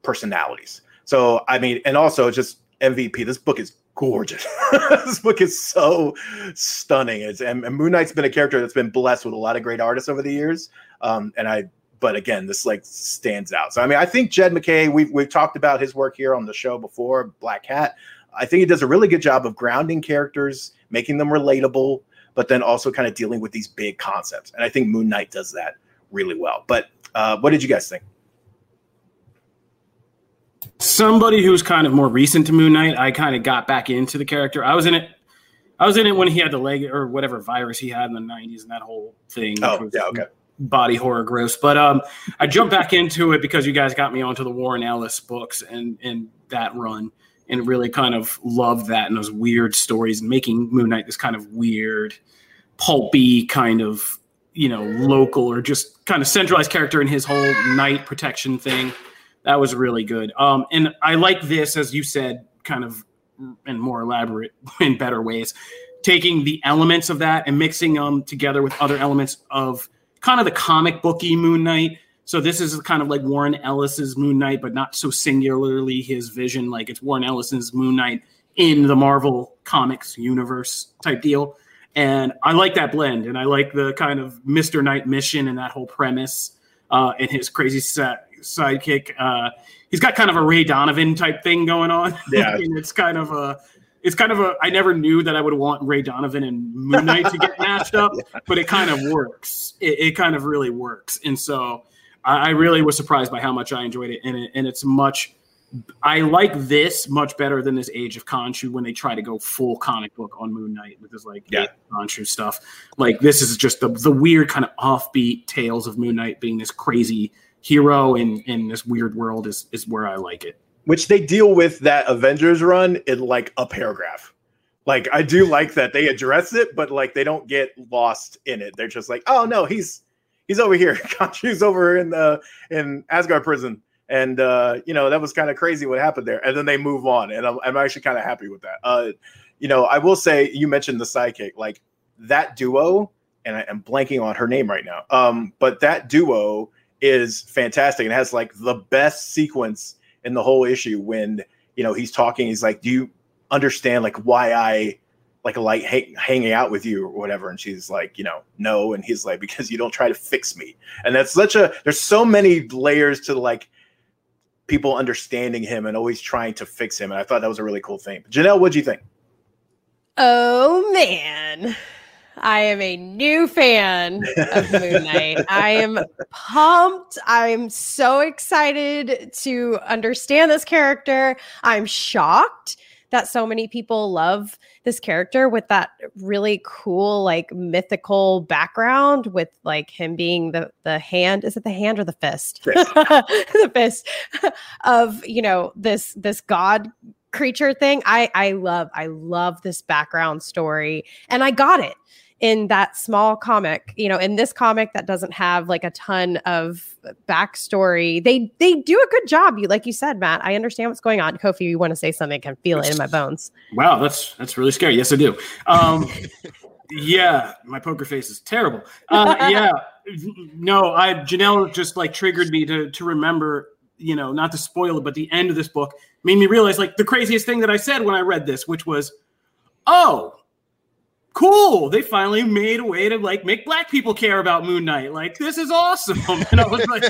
personalities. So I mean, and also just MVP. This book is gorgeous. [LAUGHS] this book is so stunning. It's and, and Moon Knight's been a character that's been blessed with a lot of great artists over the years. Um, and I, but again, this like stands out. So I mean, I think Jed MacKay. We've we've talked about his work here on the show before. Black Cat. I think he does a really good job of grounding characters, making them relatable, but then also kind of dealing with these big concepts. And I think Moon Knight does that really well. But uh, what did you guys think? Somebody who's kind of more recent to Moon Knight, I kind of got back into the character. I was in it. I was in it when he had the leg or whatever virus he had in the '90s and that whole thing. Oh, yeah, okay. Body horror, gross. But um, I jumped back into it because you guys got me onto the Warren Ellis books and and that run, and really kind of loved that and those weird stories and making Moon Knight this kind of weird, pulpy kind of you know local or just kind of centralized character in his whole night protection thing. That was really good. Um, and I like this, as you said, kind of in more elaborate, [LAUGHS] in better ways, taking the elements of that and mixing them together with other elements of kind of the comic booky Moon Knight. So this is kind of like Warren Ellis's Moon Knight, but not so singularly his vision. Like it's Warren Ellis's Moon Knight in the Marvel Comics universe type deal. And I like that blend, and I like the kind of Mister Knight mission and that whole premise, uh, and his crazy set sidekick. Uh, he's got kind of a Ray Donovan type thing going on. [LAUGHS] Yeah. and it's kind of a, it's kind of a. I never knew that I would want Ray Donovan and Moon Knight to get [LAUGHS] matched up, but it kind of works. It, it kind of really works, and so I, I really was surprised by how much I enjoyed it, and it, and it's much I like this much better than this Age of Khonshu when they try to go full comic book on Moon Knight with this like Yeah. Khonshu stuff. Like this is just the the weird kind of offbeat tales of Moon Knight being this crazy hero in in this weird world is is where I like it. which they deal with that Avengers run in like a paragraph. Like I do [LAUGHS] like that they address it, but like they don't get lost in it. They're just like, oh no, he's he's over here. [LAUGHS] Khonshu's over in the in Asgard prison, and uh, you know that was kind of crazy what happened there. And then they move on, and I'm, I'm actually kind of happy with that. Uh, you know, I will say you mentioned the sidekick, like that duo, and I am blanking on her name right now. Um, but that duo is fantastic and has like the best sequence in the whole issue when you know he's talking he's like do you understand like why i like like hang, hanging out with you or whatever? And she's like you know no and he's like because you don't try to fix me. And that's such a there's so many layers to like people understanding him and always trying to fix him and i thought that was a really cool thing. Janelle what do you think? Oh man. I am a new fan of Moon Knight. I am pumped. I'm so excited to understand this character. I'm shocked that so many people love this character with that really cool like mythical background with like him being the the hand is it the hand or the fist Fist. [LAUGHS] the fist of you know this this god creature thing i i love i love this background story and i got it in that small comic you know in this comic that doesn't have like a ton of backstory they they do a good job you like you said matt i understand what's going on kofi you want to say something i can feel it in my bones Wow, that's that's really scary. Yes, I do. Um, yeah, my poker face is terrible. Uh, yeah, [LAUGHS] no, I Janelle just like triggered me to to remember. You know, not to spoil it, but the end of this book made me realize like the craziest thing that I said when I read this, which was, "Oh, cool! They finally made a way to like make black people care about Moon Knight. Like this is awesome." [LAUGHS] And I was like,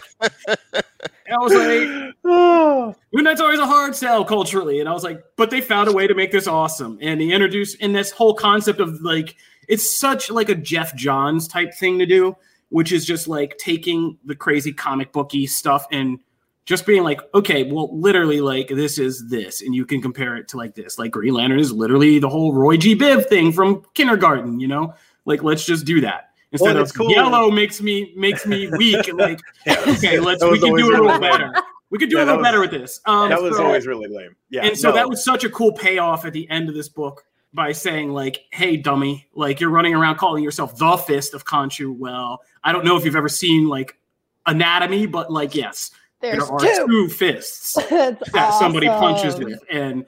I was like, oh, [SIGHS] Moon Knight's always a hard sell culturally. And I was like, but they found a way to make this awesome. And he introduced in this whole concept of like, it's such like a Geoff Johns type thing to do, which is just like taking the crazy comic booky stuff and just being like, okay, well, literally, like this is this, and you can compare it to like this. Like Green Lantern is literally the whole Roy G. Biv thing from kindergarten, you know? Like, let's just do that. Instead of cool. yellow makes me makes me weak. and like, [LAUGHS] okay, let's we can do it a really little lame. better. We could do Yeah, a little was- better with this. Um, that was so- always really lame yeah and so no. that was such a cool payoff at the end of this book by saying like, "Hey, dummy, like you're running around calling yourself the Fist of Khonshu." Well, I don't know if you've ever seen like anatomy, but like, yes, there's there are two two fists [LAUGHS] That's that somebody punches with, and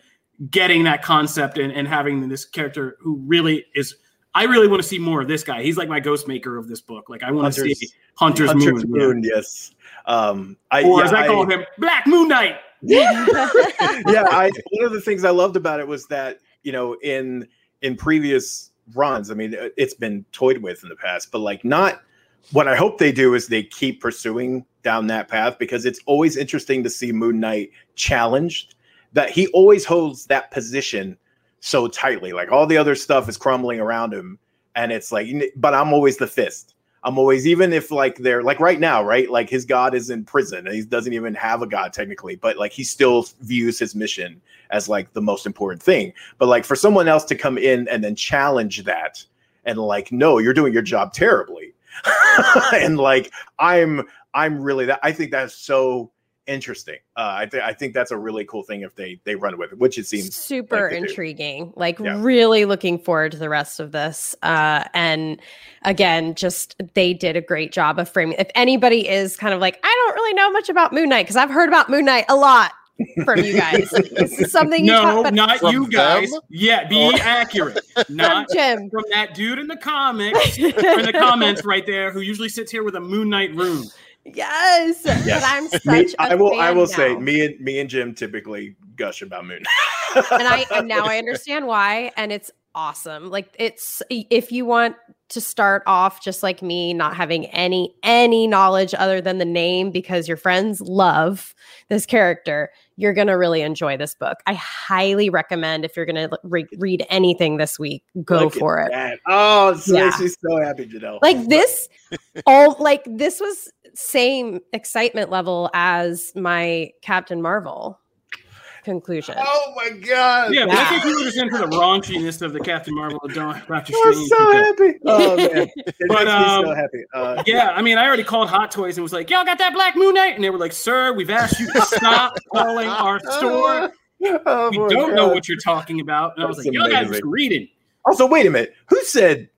getting that concept and, and having this character who really is. I really want to see more of this guy. He's like my ghost maker of this book. Like I want to see Hunter's, Hunter's Moon, yeah. Moon, yes um i or yeah, as I call him, Black Moon Knight. [LAUGHS] [LAUGHS] yeah, I one of the things I loved about it was that you know in in previous runs, I mean, it's been toyed with in the past, but like not what I hope they do is they keep pursuing down that path because it's always interesting to see Moon Knight challenged. That he always holds that position so tightly, like all the other stuff is crumbling around him, and it's like, but I'm always the fist. I'm always, even if like they're like right now, right? Like his god is in prison and he doesn't even have a god technically, but like he still views his mission as like the most important thing. But like for someone else to come in and then challenge that and like, no, you're doing your job terribly. [LAUGHS] and like I'm I'm really that I think that's so interesting. Uh I think I think that's a really cool thing if they they run with it, which it seems super like they do. intriguing like Yeah. really looking forward to the rest of this uh and again just they did a great job of framing if anybody is kind of like i don't really know much about moon knight because i've heard about moon knight a lot from you guys this is something you No, talk about not From you guys. them? Yeah, be Or- accurate. [LAUGHS] from Not jim from that dude in the comics in the comments right there who usually sits here with a Moon Knight rune. yes, Yes. but i'm such me, I I will I will say me and me and Jim typically gush about Moon. and I [LAUGHS] and now I understand why, and it's awesome. Like it's if you want to start off just like me, not having any any knowledge other than the name because your friends love this character, you're gonna really enjoy this book. I highly recommend if you're gonna re- read anything this week, go Look for it. that. Oh, it Yeah. me so happy, to know. Like this, [LAUGHS] all like this was same excitement level as my Captain Marvel. Conclusion. Oh my god! Yeah, but I think we were just into the raunchiness of the Captain Marvel of Dawn, Doctor I'm Strange. so happy. Oh man, [LAUGHS] it But, makes um, me so happy. Uh, Yeah, I mean, I already called Hot Toys and was like, "Y'all got that Black Moon Knight?" And they were like, "Sir, we've asked you to [LAUGHS] stop calling our store. oh We don't know what you're talking about." And I was That's like, "Y'all guys are amazing. reading." Also, wait a minute. Who said?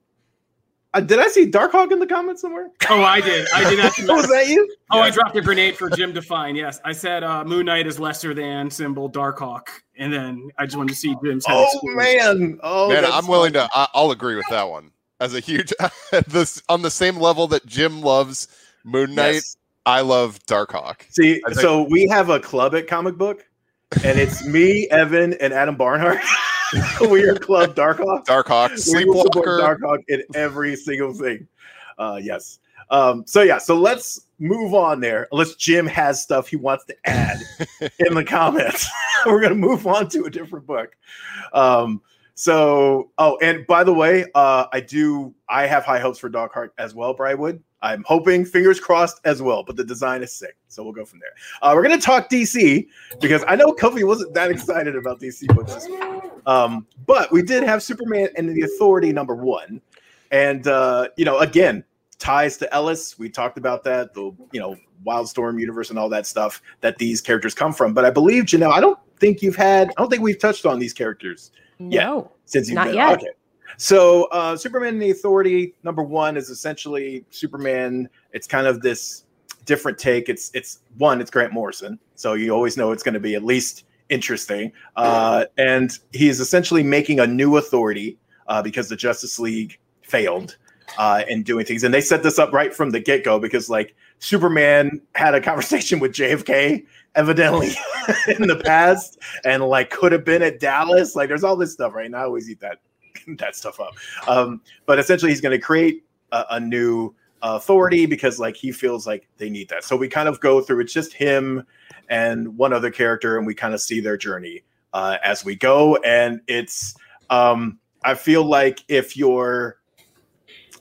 Uh, did I see Darkhawk in the comments somewhere? Oh, I did. I did [LAUGHS] actually. Oh, was that you? Oh, I dropped a grenade for Jim Define. Yes, I said uh, Moon Knight is lesser than symbol Darkhawk, and then I just wanted to see Jim's. head Oh explode. man! Oh, Man, I'm willing to. I, I'll agree with that one. As a huge, [LAUGHS] this on the same level that Jim loves Moon Knight, Yes. I love Darkhawk. See, I so we have a club at Comic Book, and it's me, Evan, and Adam Barnhardt. [LAUGHS] we are Club Darkhawk. Darkhawk, Sleepwalker. Darkhawk in every single thing. Uh, yes. Um, so yeah, so let's move on there. Unless Jim has stuff he wants to add [LAUGHS] in the comments, [LAUGHS] we're gonna move on to a different book. Um, so oh, and by the way, uh, I do I have high hopes for Dogheart as well, Briarwood. I'm hoping, fingers crossed as well, but the design is sick. So we'll go from there. Uh, we're gonna talk DC because I know Kofi wasn't that excited about DC books. Um, but we did have Superman and the Authority number one, and uh, you know, again, ties to Ellis. We talked about that, the you know, Wildstorm universe and all that stuff that these characters come from. But I believe Janelle, I don't think you've had, I don't think we've touched on these characters Yeah. No. since you've Not been yet. okay. So uh Superman and the Authority number one is essentially Superman. It's kind of this different take. It's it's one, it's Grant Morrison. So you always know it's going to be at least interesting. Uh and he's essentially making a new authority uh because the Justice League failed uh in doing things. And they set this up right from the get-go because like Superman had a conversation [LAUGHS] with JFK evidently [LAUGHS] in the past and like could have been at Dallas. Like there's all this stuff right now. I always eat that [LAUGHS] that stuff up. Um, but essentially he's going to create a, a new authority because like he feels like they need that. So we kind of go through it's just him and one other character and we kind of see their journey uh, as we go and it's um, I feel like if you're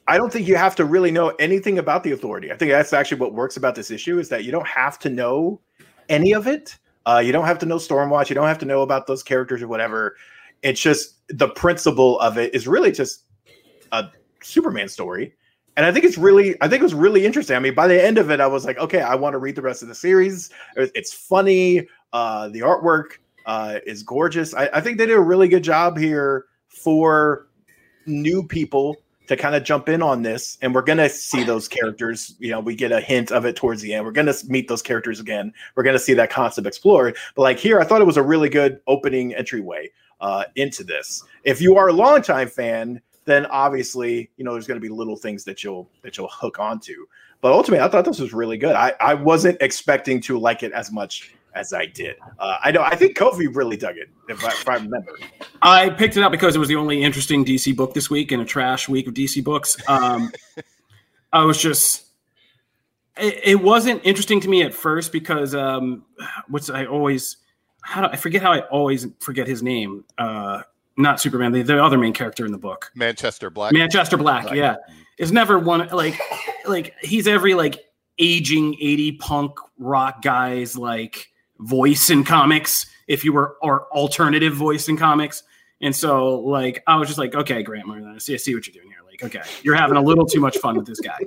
I don't think you have to really know anything about the authority. I think that's actually what works about this issue is that you don't have to know any of it. Uh, you don't have to know Stormwatch. You don't have to know about those characters or whatever. It's just the principle of it is really just a Superman story. And I think it's really, I think it was really interesting. I mean, by the end of it, I was like, okay, I want to read the rest of the series. It's funny. Uh, the artwork uh, is gorgeous. I, I think they did a really good job here for new people to kind of jump in on this and we're going to see those characters you know we get a hint of it towards the end. We're going to meet those characters again. We're going to see that concept explored. But like here i thought it was a really good opening entryway uh, into this. If you are a longtime fan then obviously you know there's going to be little things that you'll that you'll hook onto. But ultimately i thought this was really good. I i wasn't expecting to like it as much as i did uh, i know i think kofi really dug it if i, if I remember I picked it up because it was the only interesting DC book this week in a trash week of DC books. Um, I was just, it, it wasn't interesting to me at first because um, what's I always, how do I forget how I always forget his name? Uh, not Superman, the, the other main character in the book, Manchester Black. Manchester Black. Black. Yeah, is never one like, like he's every like aging eighty punk rock guy's like voice in comics. If you were or alternative voice in comics. And so, like, I was just like, okay, Grant I see, I see what you're doing here. Like, okay, you're having a little too much fun with this guy.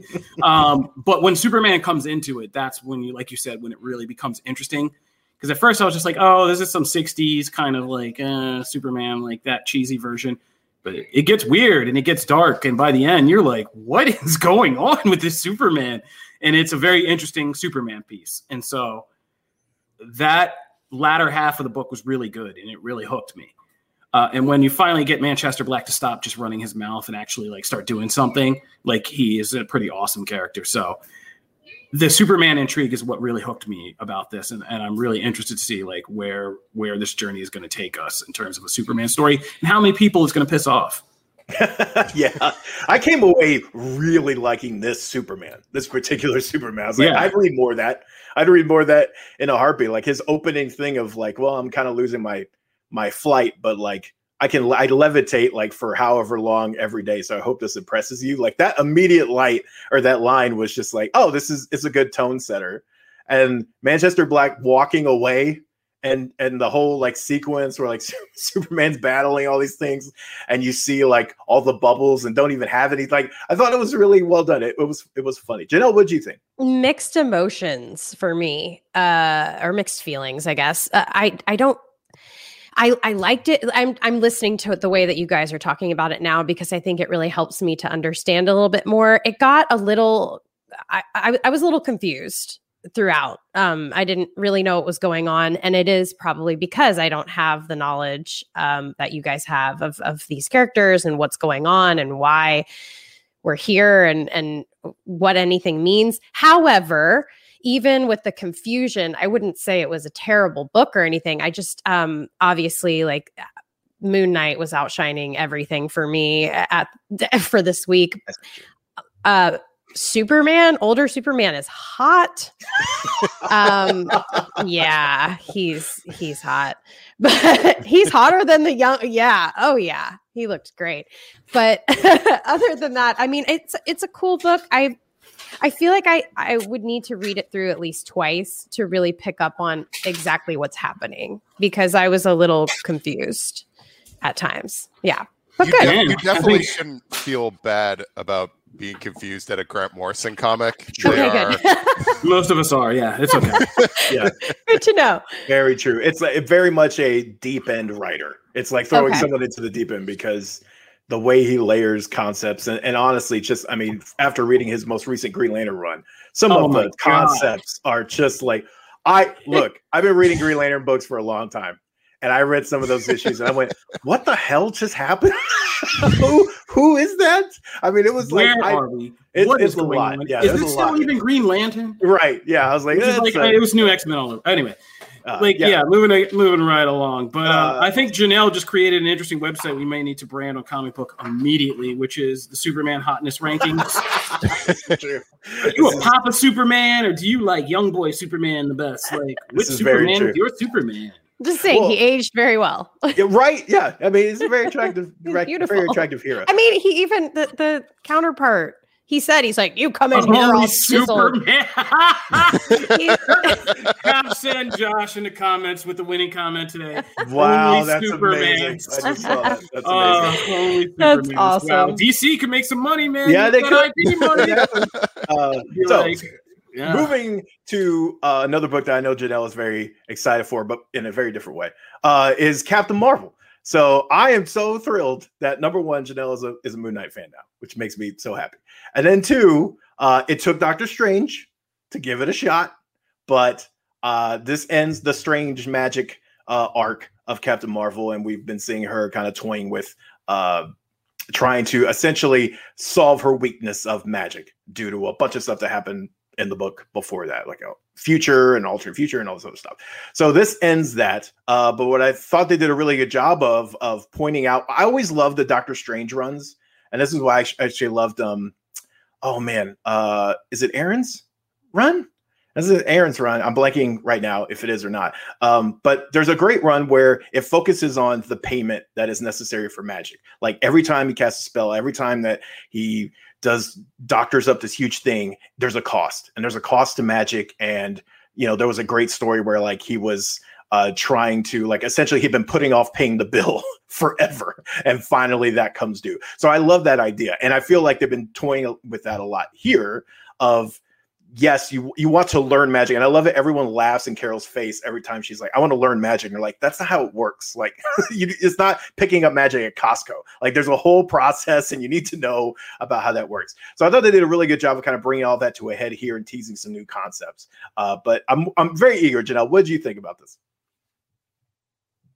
Um, but when Superman comes into it, that's when you, like you said, when it really becomes interesting. Because at first I was just like, oh, this is some 60s kind of like uh, Superman, like that cheesy version. But it gets weird and it gets dark. And by the end, you're like, what is [LAUGHS] going on with this Superman? And it's a very interesting Superman piece. And so that latter half of the book was really good and it really hooked me. Uh, and when you finally get Manchester Black to stop just running his mouth and actually like start doing something, like he is a pretty awesome character. So the Superman intrigue is what really hooked me about this, and, and I'm really interested to see like where where this journey is going to take us in terms of a Superman story and how many people it's going to piss off. [LAUGHS] yeah, I came away really liking this Superman, this particular Superman. I was like, Yeah. I'd read more of that. I'd read more of that in a heartbeat. Like his opening thing of like, well, I'm kind of losing my my flight, but like I can I levitate like for however long every day. So I hope this impresses you. Like that immediate light or that line was just like, oh, this is it's a good tone setter. And Manchester Black walking away and and the whole like sequence where like [LAUGHS] Superman's battling all these things, and you see like all the bubbles and don't even have any. Like I thought it was really well done. It, it was it was funny. Janelle, what do you think? Mixed emotions for me, uh, or mixed feelings, I guess. Uh, I I don't. I, I liked it. I'm I'm listening to it the way that you guys are talking about it now because I think it really helps me to understand a little bit more. It got a little I, I, I was a little confused throughout. Um, I didn't really know what was going on, and it is probably because I don't have the knowledge um, that you guys have of of these characters and what's going on and why we're here and and what anything means. However, even with the confusion, I wouldn't say it was a terrible book or anything. I just um, obviously like Moon Knight was outshining everything for me at [LAUGHS] for this week. Uh, Superman, older Superman is hot. um yeah, he's he's hot. [LAUGHS] But he's hotter than the young yeah. Oh yeah. He looked great. But [LAUGHS] other than that, I mean it's it's a cool book. I I feel like I I would need to read it through at least twice to really pick up on exactly what's happening because I was a little confused at times. Yeah. But you, good. de- you definitely shouldn't feel bad about being confused at a Grant Morrison comic. Okay, are- good. [LAUGHS] Most of us are. Yeah, it's okay. [LAUGHS] Yeah, good to know. very true. It's like very much a deep end writer. It's like throwing Okay. someone into the deep end because the way he layers concepts and, and honestly, just I mean, after reading his most recent Green Lantern run, some Oh of the God. concepts are just like I look. I've been reading Green Lantern books for a long time, and I read some of those issues, and I went, "What the hell just happened? [LAUGHS] who who is that?" I mean, it was Where like I, are we? it's- What is a going lot. on? Yeah, is it a still even Green Lantern? right. Yeah, I was like, Which "Eh, like a- it was new X Men all over. Anyway, uh, like yeah, moving moving right along. But uh, Uh, I think Janelle just created an interesting website we may need to brand on comic book immediately, which is the Superman hotness rankings. [LAUGHS] True. Are you a Papa Superman or do you like young boy Superman the best? Like which This is Superman true. is your Superman? Just saying, Well- he aged very well. Yeah, right. Yeah. I mean, he's a very [LAUGHS] attractive, He's beautiful. very attractive hero. I mean, he even the, the counterpart. He said he's like, you come in here all chiseled. Superman! He- [LAUGHS] Have send Josh in the comments with the winning comment today. Wow, Only that's Superman. amazing. I just saw that. That's [LAUGHS] Uh, holy That's Superman. Wow, awesome. DC can make some money, man. Yeah, You they got could. IP money. Uh, so, like, yeah. moving to uh, another book that I know Janelle is very excited for, but in a very different way, uh, is Captain Marvel. So I am so thrilled that number one, Janelle is a is a Moon Knight fan now, which makes me so happy. And then two, uh, it took Doctor Strange to give it a shot, but uh, this ends the Strange Magic uh, arc of Captain Marvel, and we've been seeing her kind of toying with uh, trying to essentially solve her weakness of magic due to a bunch of stuff that happened in the book before that, like a future and alternate future and all this other stuff. So this ends that. Uh, but what I thought they did a really good job of of pointing out, I always loved the Doctor Strange runs, and this is why I actually loved um. Oh man, uh, is it Aaron's run? This is Aaron's run. I'm blanking right now if it is or not. Um, but there's a great run where it focuses on the payment that is necessary for magic. Like every time he casts a spell, every time that he does doctors up this huge thing, there's a cost, and there's a cost to magic. And you know, there was a great story where like he was uh trying to like essentially he'd been putting off paying the bill [LAUGHS] forever and finally that comes due so i love that idea and i feel like they've been toying with that a lot here of yes you you want to learn magic. And i love it everyone laughs in carol's face every time she's like i want to learn magic. You're like that's not how it works. Like [LAUGHS] you, it's not picking up magic at costco. Like there's a whole process and you need to know about how that works. So i thought they did a really good job of kind of bringing all that to a head here and teasing some new concepts. Uh, but i'm i'm very eager. Janelle what do you think about this?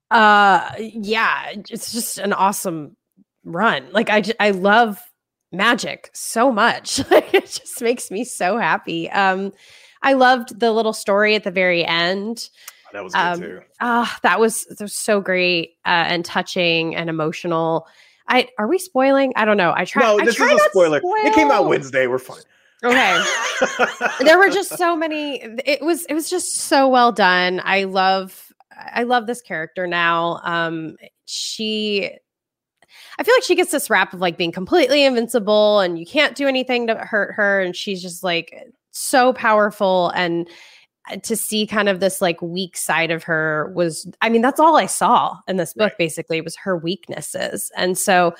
Uh yeah it's just an awesome run. Like I I love magic so much. [LAUGHS] Like it just makes me so happy. Um i loved the little story at the very end. That was good Um, too. ah that was that was so great uh, and touching and emotional. I are we spoiling? I don't know. I try no I this try is a spoiler. It came out wednesday. We're fine. Okay. [LAUGHS] There were just so many it was it was just so well done. I love i love this character now. Um she i feel like she gets this rap of like being completely invincible and you can't do anything to hurt her and she's just like so powerful and to see kind of this like weak side of her was i mean that's all i saw in this book Right. basically was her weaknesses and so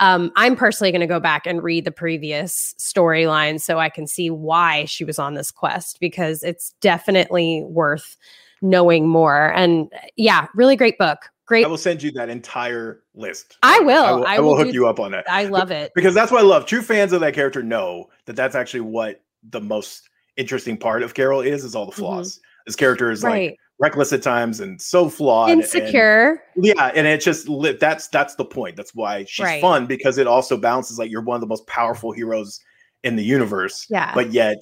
um, i'm personally going to go back and read the previous storyline so i can see why she was on this quest because it's definitely worth knowing more and yeah really great book great I will send you that entire list. I will. I will, I I will will hook you up on that. i love it because that's what I love. True fans of that character know that that's actually what the most interesting part of Carol is is all the flaws. This character is like Mm-hmm. reckless at times and so flawed. and- insecure yeah, and it just li- that's that's the point. That's why she's Right. fun because it also balances like you're one of the most powerful heroes in the universe. Yeah. But yet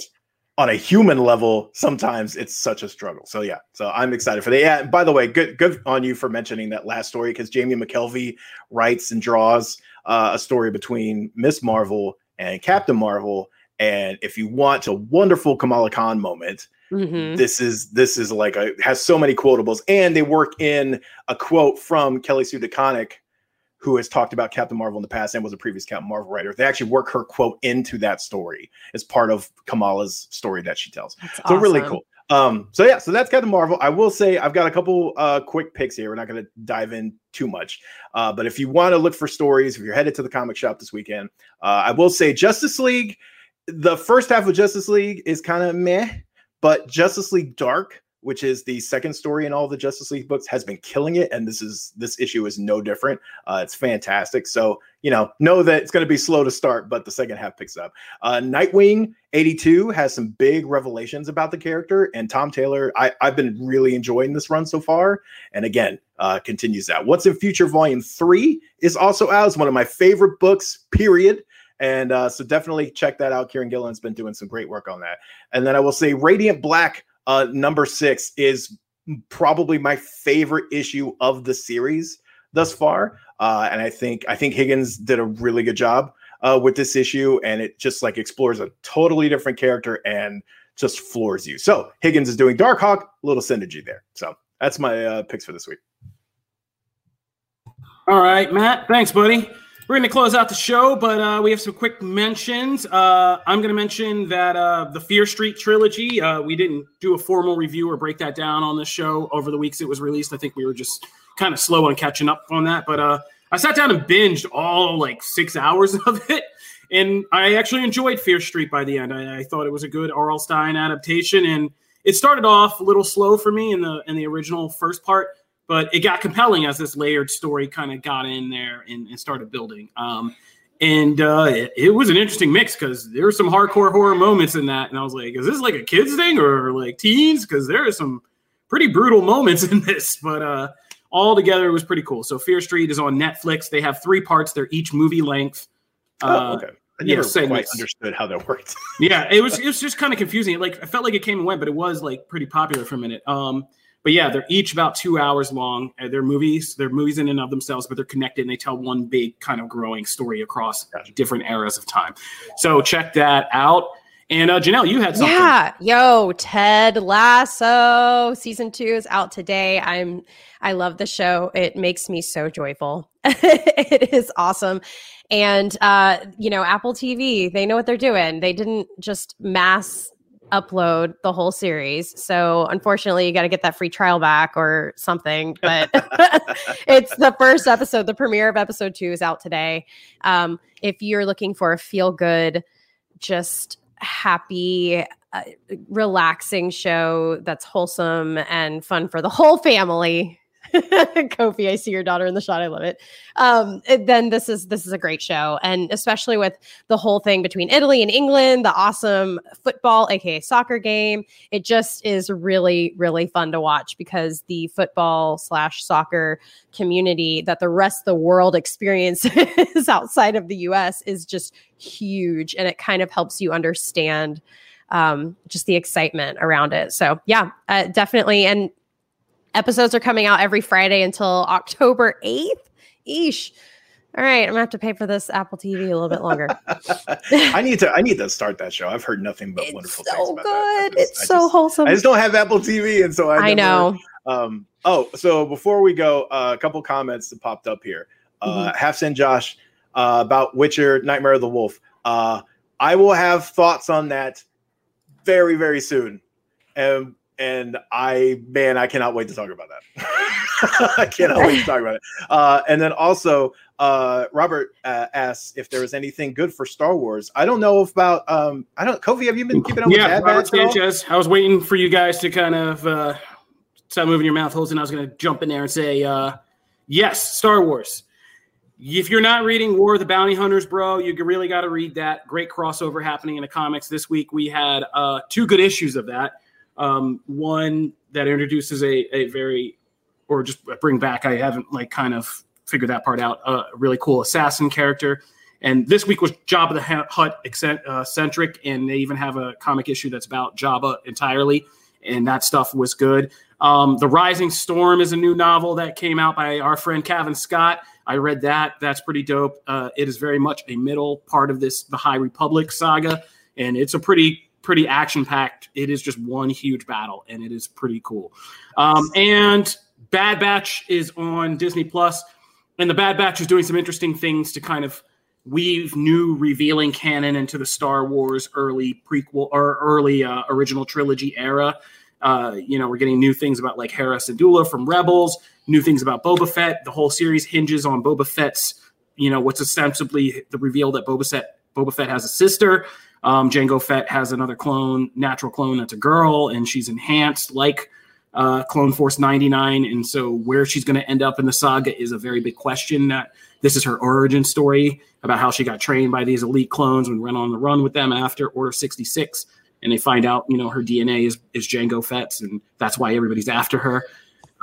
on a human level, sometimes it's such a struggle. So yeah, so I'm excited for that. Yeah, and by the way, good good on you for mentioning that last story because Jamie McKelvie writes and draws uh, a story between Miss Marvel and Captain Marvel. And if you want a wonderful Kamala Khan moment, Mhm. this is this is like a has so many quotables and they work in a quote from kelly sue DeConnick, who has talked about captain marvel in the past and was a previous captain marvel writer they actually work her quote into that story as part of kamala's story that she tells. That's so really cool. Um so yeah so that's captain marvel. I will say i've got a couple uh quick picks here. We're not going to dive in too much. Uh but if you want to look for stories if you're headed to the comic shop this weekend uh i will say justice league the first half of justice league is kind of meh but Justice League Dark, which is the second story in all the Justice League books, has been killing it, and this is this issue is no different. Uh, it's fantastic. So you know, know that it's going to be slow to start, but the second half picks up. Uh, Nightwing eighty two has some big revelations about the character, and Tom Taylor. I, I've been really enjoying this run so far, and again, uh, continues that. Once and Future Volume three is also out. It's one of my favorite books. Period. And uh, so definitely check that out. Kieron Gillen's been doing some great work on that. And then I will say Radiant Black uh, number six is probably my favorite issue of the series thus far. Uh, and I think I think Higgins did a really good job uh, with this issue, and it just like explores a totally different character and just floors you. So Higgins is doing Darkhawk, little synergy there. So that's my uh, picks for this week. All right, Matt. Thanks, buddy. We're going to close out the show, but uh, we have some quick mentions. Uh, I'm going to mention that uh, the Fear Street trilogy, uh, we didn't do a formal review or break that down on the show over the weeks it was released. I think we were just kind of slow on catching up on that. But uh, I sat down and binged all like six hours [LAUGHS] of it. And I actually enjoyed Fear Street by the end. I, I thought it was a good R.L. Stine adaptation. And it started off a little slow for me in the in the original first part but it got compelling as this layered story kind of got in there and, and started building. Um, and uh, it, it was an interesting mix because there were some hardcore horror moments in that, and I was like, "Is this like a kids thing or like teens?" Because there are some pretty brutal moments [LAUGHS] in this, but uh, all together it was pretty cool. So Fear Street is on Netflix. They have three parts. They're each movie length. Oh, Uh, okay. I yeah, never quite segments. understood how that worked. yeah, it was [LAUGHS] it was just kind of confusing. Like I felt like it came and went, but it was like pretty popular for a minute. Um, but yeah, they're each about two hours long. Uh, They're movies. They're movies in and of themselves, but they're connected and they tell one big kind of growing story across Gotcha. different eras of time. So check that out. And uh, Janelle, you had something. Yeah, yo, Ted Lasso season two is out today. I'm, I love the show. It makes me so joyful. [LAUGHS] it is awesome, and uh, you know, Apple TV, they know what they're doing. They didn't just mass upload the whole series, so unfortunately, you got to get that free trial back or something. But [LAUGHS] it's the first episode. The premiere of episode two is out today. Um, if you're looking for a feel good, just happy, uh, relaxing show that's wholesome and fun for the whole family. [LAUGHS] Kofi, I see your daughter in the shot. I love it. Um, it- then this is this is a great show, and especially with the whole thing between Italy and England, the awesome football, aka soccer game. It just is really really fun to watch because the football slash soccer community that the rest of the world [LAUGHS] experiences [LAUGHS] outside of the U.S. is just huge, and it kind of helps you understand um, just the excitement around it. So yeah, uh, definitely. And episodes are coming out every Friday until October 8th. Eesh. All right, I'm gonna have to pay for this Apple TV a little bit longer. [LAUGHS] I need to. I need to start that show. I've heard nothing but it's wonderful so things about that. Good. just- It's I so just- wholesome. I just don't have Apple TV, and so I. I never- know. Um, oh, so before we go, uh, a couple comments that popped up here. Uh, Mm-hmm. Half Sin Josh uh, about Witcher Nightmare of the Wolf. Uh, I will have thoughts on that very, very soon. And and I man, I cannot wait to talk about that. [LAUGHS] I cannot wait to talk about it. Uh, and then also, uh, Robert uh, asks if there was anything good for Star Wars. I don't know about. Um, I don't. Kofi, have you been keeping up yeah, with Bad Robert Batch? at all? Sanchez. I was waiting for you guys to kind of uh, stop moving your mouth holes, and I was going to jump in there and say, uh, yes, Star Wars. If you're not reading War of the Bounty Hunters, bro, you really got to read that. Great crossover happening in the comics this week. We had uh, two good issues of that. Um, one that introduces a, a very, or just bring back. I haven't like kind of figured that part out. A really cool assassin character. And this week was Jabba the Hutt uh, centric, and they even have a comic issue that's about Jabba entirely, and that stuff was good. Um, the Rising Storm is a new novel that came out by our friend Cavan Scott. I read that. That's pretty dope. Uh, it is very much a middle part of this the High Republic saga, and it's a pretty pretty action packed. It is just one huge battle, and it is pretty cool. Um, and Bad Batch is on Disney Plus, and the Bad Batch is doing some interesting things to kind of weave new revealing canon into the Star Wars early prequel or early uh, original trilogy era. Uh, you know, we're getting new things about like Hera Syndulla from Rebels, new things about Boba Fett. The whole series hinges on Boba Fett's, you know, what's ostensibly the reveal that Boba Fett Boba Fett has a sister. Um, Jango Fett has another clone, natural clone that's a girl, and she's enhanced like uh, Clone Force 99. And so, where she's going to end up in the saga is a very big question. That this is her origin story about how she got trained by these elite clones and went on the run with them after Order 66 and they find out you know her DNA is is Jango Fett's, and that's why everybody's after her.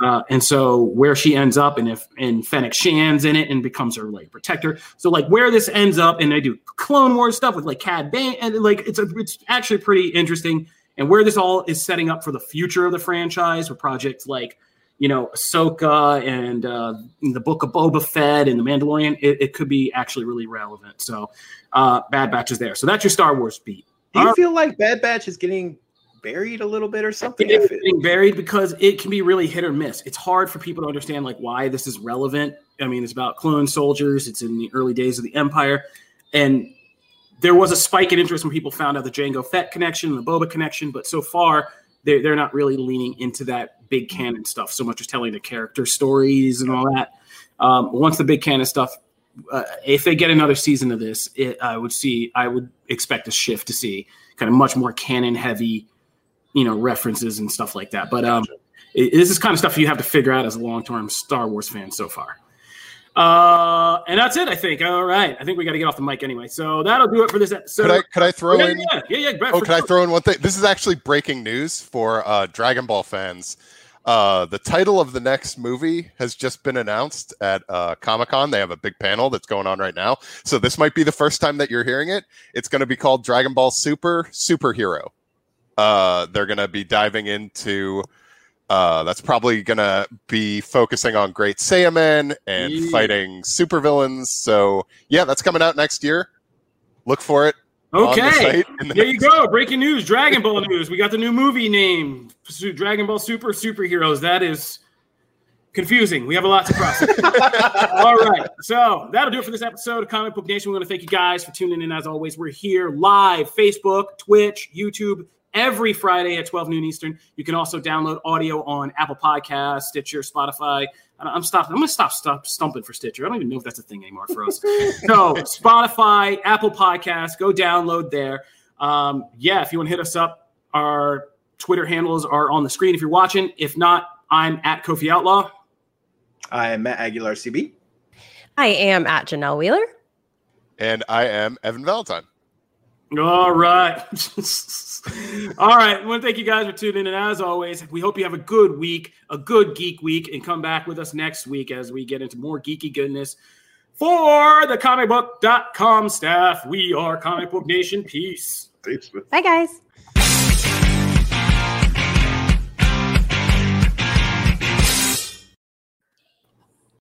Uh, and so where she ends up, and if and Fennec Shand's in it and becomes her like protector. So like where this ends up, and they do Clone Wars stuff with like Cad Bane, and like it's a, it's actually pretty interesting. And where this all is setting up for the future of the franchise with projects like you know Ahsoka and uh, the Book of Boba Fett and the Mandalorian, it, it could be actually really relevant. So uh, Bad Batch is there. So that's your Star Wars beat. Do you Our- feel like Bad Batch is getting buried a little bit or something? It I getting buried because it can be really hit or miss. It's hard for people to understand like why this is relevant. I mean, it's about clone soldiers. It's in the early days of the Empire, and there was a spike in interest when people found out the Jango Fett connection, and the Boba connection. But so far, they're they're not really leaning into that big canon stuff so much as telling the character stories and all that. Um, once the big canon stuff, uh, if they get another season of this, it, I would see. I would expect a shift to see kind of much more canon heavy you know references and stuff like that. But um, it, this is kind of stuff you have to figure out as a long term Star Wars fan so far. Uh, and that's it. I think. All right. I think we got to get off the mic anyway. So that'll do it for this episode. Could I could I throw yeah, in? yeah, yeah, yeah. Brett, Oh, for can I throw in one thing? This is actually breaking news for uh, Dragon Ball fans. Uh, the title of the next movie has just been announced at uh, Comic Con. They have a big panel that's going on right now. So this might be the first time that you're hearing it. It's going to be called Dragon Ball Super Superhero. Uh, they're going to be diving into. Uh, that's probably going to be focusing on Great Saiyaman and Yeah. fighting supervillains. So yeah, that's coming out next year. Look for it. Okay. the [LAUGHS] There you go. Breaking news. Dragon Ball news. We got the new movie name. Dragon Ball Super Superheroes. That is confusing. We have a lot to process. [LAUGHS] All right. So that'll do it for this episode of Comic Book Nation. We want to thank you guys for tuning in. As always, we're here live, Facebook, Twitch, YouTube, every Friday at 12 noon Eastern. You can also download audio on Apple Podcasts, Stitcher, Spotify. I- I'm stopping. I'm going to stop, stop stumping for Stitcher. I don't even know if that's a thing anymore for us. [LAUGHS] so Spotify, Apple Podcasts, go download there. Um, yeah, if you want to hit us up, our Twitter handles are on the screen if you're watching. If not, I'm at Kofi Outlaw. I am at Aguilar CB. I am at Janelle Wheeler. and I am Evan Valentine. All right. [LAUGHS] All right. I want to thank you guys for tuning in. And as always, we hope you have a good week, a good geek week, and come back with us next week as we get into more geeky goodness. For the comicbook.com staff, we are Comic Book Nation. Peace. Thanks, man. Bye, guys.